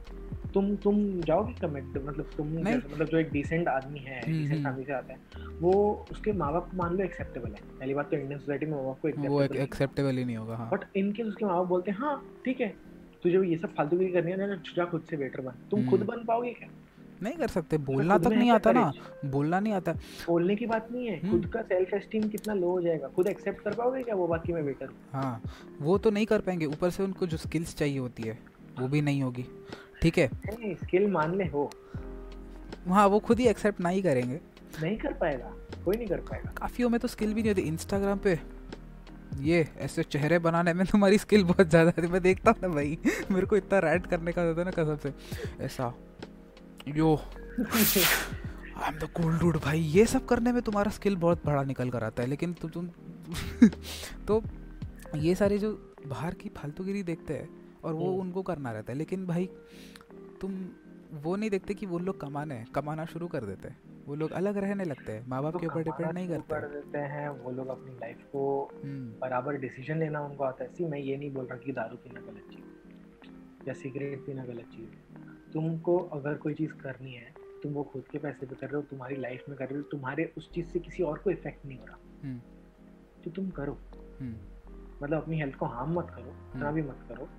तुम तुम जाओगे कमेंट मतलब तुम मतलब जो एक डिसेंट आदमी है डिसेंट हम्म, फैमिली हम्म। से आता है वो उसके माँ बाप मान लो एक्सेप्टेबल है। पहली बात तो इंडियन सोसाइटी में माँ बाप को एक्सेप्टेबल ही। नहीं होगा हाँ। बट इनके उसके माँ बाप बोलते हैं हाँ ठीक है तुझे ये सब फालतू की करनी है ना जा खुद से बेटर बन। तुम खुद हम्म। बन पाओगे क्या? नहीं कर सकते बोलना तक नहीं आता ना। बोलना नहीं आता। बोलने की बात नहीं है खुद का सेल्फ एस्टीम कितना लो हो जाएगा। खुद एक्सेप्ट कर पाओगे क्या वो बात की मैं बेटर हूँ? हाँ वो तो नहीं कर पाएँगे। ऊपर से उनको जो स्किल्स चाहिए होती है वो भी नहीं होगी। ठीक है? स्किल मान ले हो। हाँ वो खुद ही एक्सेप्ट नहीं करेंगे। नहीं कर पाएगा कोई नहीं कर पाएगा। काफियों में तो स्किल भी नहीं होती। इंस्टाग्राम पे ये ऐसे चेहरे बनाने में तुम्हारी स्किल बहुत ज़्यादा थी मैं देखता हूँ ना भाई। मेरे को इतना रैट करने का होता है ना कसम से। ऐसा। Yo. I am the cool dude भाई। ये सब करने में तुम्हारा स्किल बहुत बड़ा निकल कर आता है। लेकिन तु, तुम तो ये सारी जो बाहर की फालतूगिरी देखते हैं और वो हम्म। उनको करना रहता है। लेकिन भाई तुम वो नहीं देखते कि वो लोग कमाने कमाना शुरू कर देते हैं। वो लोग अलग रहने लगते हैं माँ बाप तो के ऊपर डिपेंड नहीं करते। कर देते हैं वो लोग अपनी लाइफ को हम्म। बराबर डिसीज़न लेना उनको आता है। सी मैं ये नहीं बोल रहा कि दारू पीना गलत चीज़ या सिगरेट पीना गलत चीज़ तुमको अगर कोई चीज़ करनी है तुम वो खुद के पैसे पे कर रहे हो तुम्हारी लाइफ में कर रहे हो तुम्हारे उस चीज़ से किसी और को इफ़ेक्ट नहीं हो रहा। हम्म। तो तुम करो। मतलब अपनी हेल्थ को हार्म मत करो इतना भी मत करो।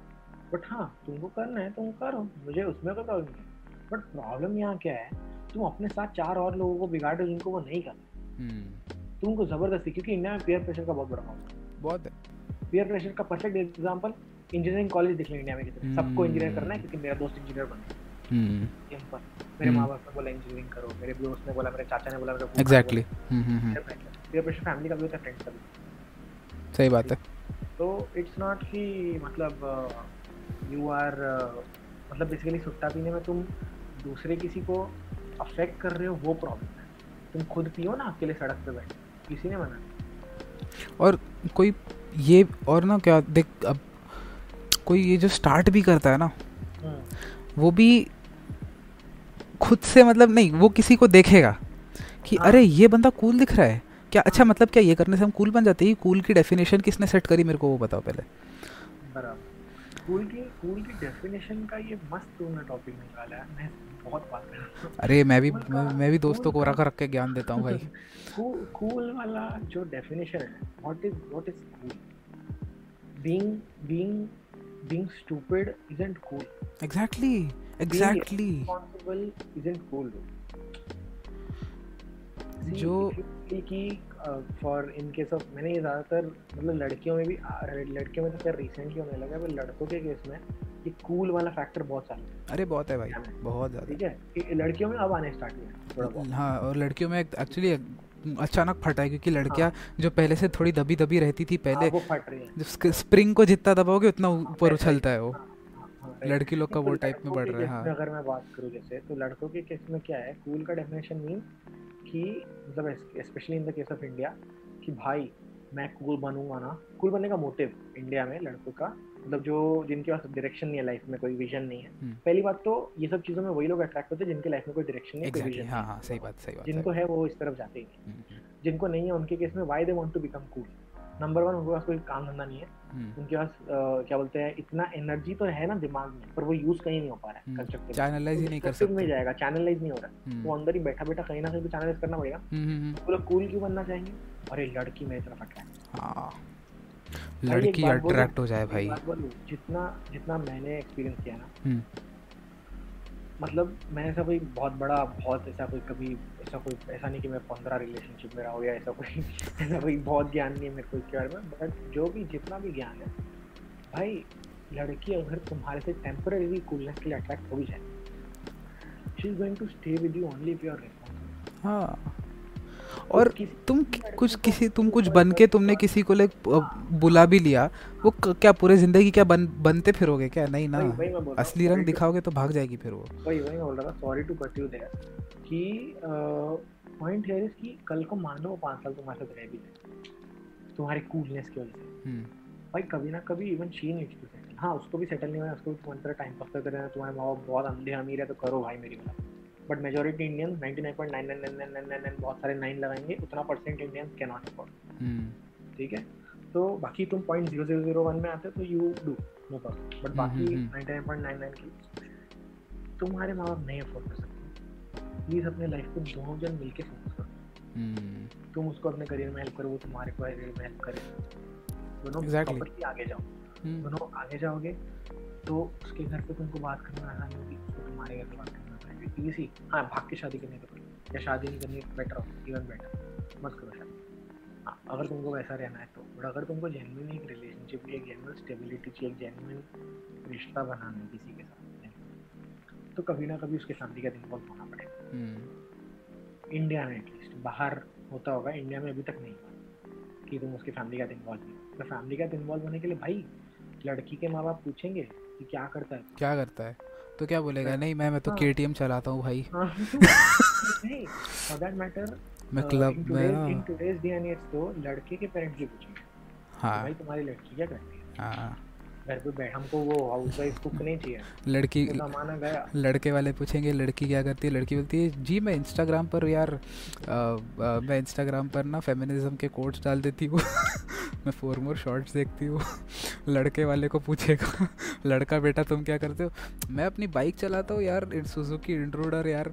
बट हाँ तुमको करना है तुम करो। मुझे उसमें कोई प्रॉब्लम नहीं है। बट प्रॉब्लम यहाँ क्या है? तुम अपने साथ चार और लोगों को बिगाड़ दो जिनको वो नहीं करते हम्म। तुमको ज़बरदस्ती क्योंकि इंडिया में पेयर प्रेशर का बहुत बड़ा प्रॉब्लम बहुत है। पेयर प्रेशर का परफेक्ट एग्ज़ाम्पल इंजीनियरिंग कॉलेज देख लो इंडिया में कितने। सबको इंजीनियर करना है क्योंकि मेरा दोस्त इंजीनियर बना हम्म। मेरे माँ बाप ने बोला इंजीनियरिंग करो। मेरे दोस्त ने बोला मेरे चाचा ने बोला मेरे एग्जैक्टली पेयर प्रेशर फैमिली का भी होता है फ्रेंड्स का भी। सही बात है। तो इट्स नॉट कि मतलब यू आर uh, मतलब बेसिकली सुट्टा पीने में तुम दूसरे किसी को अफेक्ट कर रहे हो वो प्रॉब्लम है। तुम खुद पियो ना अकेले सड़क पे बैठ किसी ने मना और कोई ये और ना क्या देख अब कोई ये जो स्टार्ट भी करता है ना हम्म। वो भी खुद से मतलब नहीं वो किसी को देखेगा कि हाँ। अरे ये बंदा कूल दिख रहा है। क्या अच्छा मतलब क्या ये करने से हम कूल बन जाते हैं? कूल की डेफिनेशन किसने सेट करी मेरे को वो बताओ पहले। बराबर। कूल की कूल की डेफिनेशन का ये मस्त तूने टॉपिक निकाला है। मैं बहुत बात कर अरे मैं भी मैं, मैं भी दोस्तों को रख रख के ज्ञान देता हूँ भाई। कूल वाला जो डेफिनेशन है what is what is cool being being being stupid isn't cool. Exactly exactly. being responsible isn't cool. जो कि फॉर इन केस ऑफ़ मैंने ये ज़्यादातर मतलब लड़कियों में भी लड़कियों में तो खैर रिसेंटली होने लगा पर लड़कों के केस में ये कूल वाला फैक्टर बहुत सारा अरे बहुत है भाई बहुत ज़्यादा। ठीक है? लड़कियों में अब आने स्टार्ट हुआ हाँ और लड़कियों में एक्चुअली अचानक फटा है क्योंकि लड़कियाँ हाँ। जो पहले से थोड़ी दबी दबी रहती थी पहले हाँ, वो फट रही है। स्प्रिंग को जितना दबाओगे उतना ऊपर उछलता है वो। हाँ, लड़की लोग का वो टाइप में बढ़ रहा है अगर मैं बात करूँ जैसे तो लड़कों के केस में क्या है कूल का डेफिनेशन मीन कि मतलब specially in the case of India कि भाई मैं कूल बनूँगा ना। कूल बनने का मोटिव इंडिया में लड़कों का मतलब जो जिनके पास डायरेक्शन नहीं है लाइफ में कोई विजन नहीं है। हम्म। पहली बात तो ये सब चीज़ों में वही लोग अट्रैक्ट होते हैं जिनके लाइफ में कोई डायरेक्शन नहीं exactly, कोई विजन हाँ, हाँ, सही बात सही बात जिनको है वो इस तरफ़ जाते ही हम्म। जिनको नहीं है उनके केस में why they want to become cool number one उनके पास कोई काम धंधा नहीं है। हम्म। उनके पास क्या बोलते हैं इतना एनर्जी तो है ना दिमाग में पर वो यूज़ कहीं नहीं हो पा रहा है कंस्ट्रक्टिव चैनलाइज ही नहीं कर सकते। में जाएगा चैनलाइज नहीं हो रहा। हम्म। वो अंदर ही बैठा बैठा कहीं ना कहीं तो चैनलाइज करना पड़ेगा। हम्म, वो लोग कूल क्यों बनना चाहेंगे? अरे लड़की मेरी तरफ़ अट्रैक्ट हाँ। लड़की अट्रैक्ट हो जाए भाई। जितना जितना मैंने एक्सपीरियंस किया ना मतलब मैं ऐसा कोई बहुत बड़ा, बहुत ऐसा कोई कभी, ऐसा कोई, ऐसा नहीं कि मैं पंद्रह रिलेशनशिप में रहा हूँ या ऐसा कोई ऐसा कोई बहुत ज्ञान नहीं है मेरे को इसके बारे में बट जो भी, जितना भी ज्ञान है, भाई, लड़की अगर तुम्हारे से टेम्पररी कूलनेस के लिए अट्रैक्ट हो भी जाए she is going to stay with you only if you are हाँ। और तुम कुछ किसी तुम कुछ बन के तुमने किसी को लाइक बुला भी लिया वो क्या पूरे ज़िंदगी क्या बन बनते फिरोगे क्या? नहीं ना। असली रंग दिखाओगे तो भाग जाएगी फिर वो। वही वही बोल रहा था sorry to cut you there कि पॉइंट हियर इज़ कि कल को मान लो पाँच साल तुम्हारे साथ रह भी जाए तुम्हारे कूलनेस की वजह से। हम्म। भाई कभी ना कभी even she needs to settle हाँ उसको भी सेटल नहीं हुआ उसको भी तुम्हारी टाइम पास कर रहे हैं तुम्हारे माँ बाप बहुत अंधे अमीर है तो करो भाई मेरी बात बट मेजोरिटी इंडियन बहुत सारे नाइन लगाएँगे उतना percent Indians can not afford ठीक है? तो बाकी तुम point zero zero zero one में आते तो you do know problem but बाकी ninety nine point nine nine की तुम्हारे माँ बाप नहीं अफोर्ड कर सकते। प्लीज़ अपने लाइफ को दोनों जन मिलकर फोकस करो। हम्म। तुम उसको अपने करियर में हेल्प करो वो तुम्हारे करियर में हेल्प करे। दोनों exactly. आगे जाओ। हम्म। दोनों आगे जाओगे तो उसके घर पे तुमको बात करना आसान होगी तुम्हारे घर पे बात करना। पड़ेगी इजी हाँ भाग के शादी करनी तो या शादी नहीं करनी बेटर इवन बेटर मत करो शादी। हाँ अगर तुमको वैसा रहना है तो। बट अगर तुमको जेनविन एक रिलेशनशिप एक जेनविन स्टेबिलिटी चाहिए एक जेनविन रिश्ता बनाना है किसी के साथ तो कभी ना कभी उसके फैमिली का दिन इन्वॉल्व होना पड़ेगा। India hmm. में एटलीस्ट बाहर होता होगा इंडिया में अभी तक नहीं हुआ कि तुम उसके फैमिली का इन्वॉल्व नहीं तो फैमिली का इन्वॉल्व होने के लिए भाई लड़की के माँ बाप पूछेंगे कि क्या करता है? क्या करता है? तो क्या बोलेगा? हाँ। नहीं मैं मैं तो हाँ। केटीएम चलाता हूँ भाई। हाँ, मैं क्लब uh, में in today's day and age तो लड़के के पेरेंट्स भी पूछेंगे। हाँ। भाई तुम्हारी लड़की क्या करती है? हाँ। घर पे बैठ हमको वो हाउस वाइफ कुक नहीं चाहिए। लड़की माना गया। लड़के वाले पूछेंगे लड़की क्या करती है? लड़की बोलती है जी मैं इंस्टाग्राम पर यार आ, आ, मैं इंस्टाग्राम पर ना फेमिनिज्म के कोट्स डाल देती हूँ। मैं फोर मोर शॉर्ट्स देखती हूँ। लड़के वाले को पूछेगा लड़का बेटा तुम क्या करते हो? मैं अपनी बाइक चलाता हूँ यार सुजुकी इंट्रोडर यार।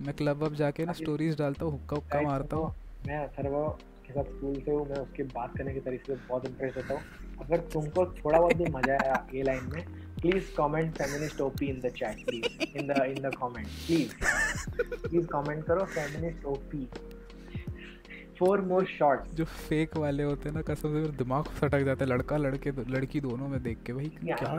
मैं क्लब अब जाके ना स्टोरीज डालता हूँ हुक्का हुक्का मारता हूँ। मैं अथर्व के साथ स्कूल से हूँ मैं उसके बात करने के तरीके से बहुत इंप्रेस होता हूँ। अगर तुमको थोड़ा बहुत भी मज़ा आया ये लाइन में please comment feminist OP in the chat please in the in the comment please please comment करो feminist OP for more short जो फेक वाले होते हैं ना कसम से दिमाग सटक जाता है लड़का लड़के लड़की दोनों में देख के भाई क्या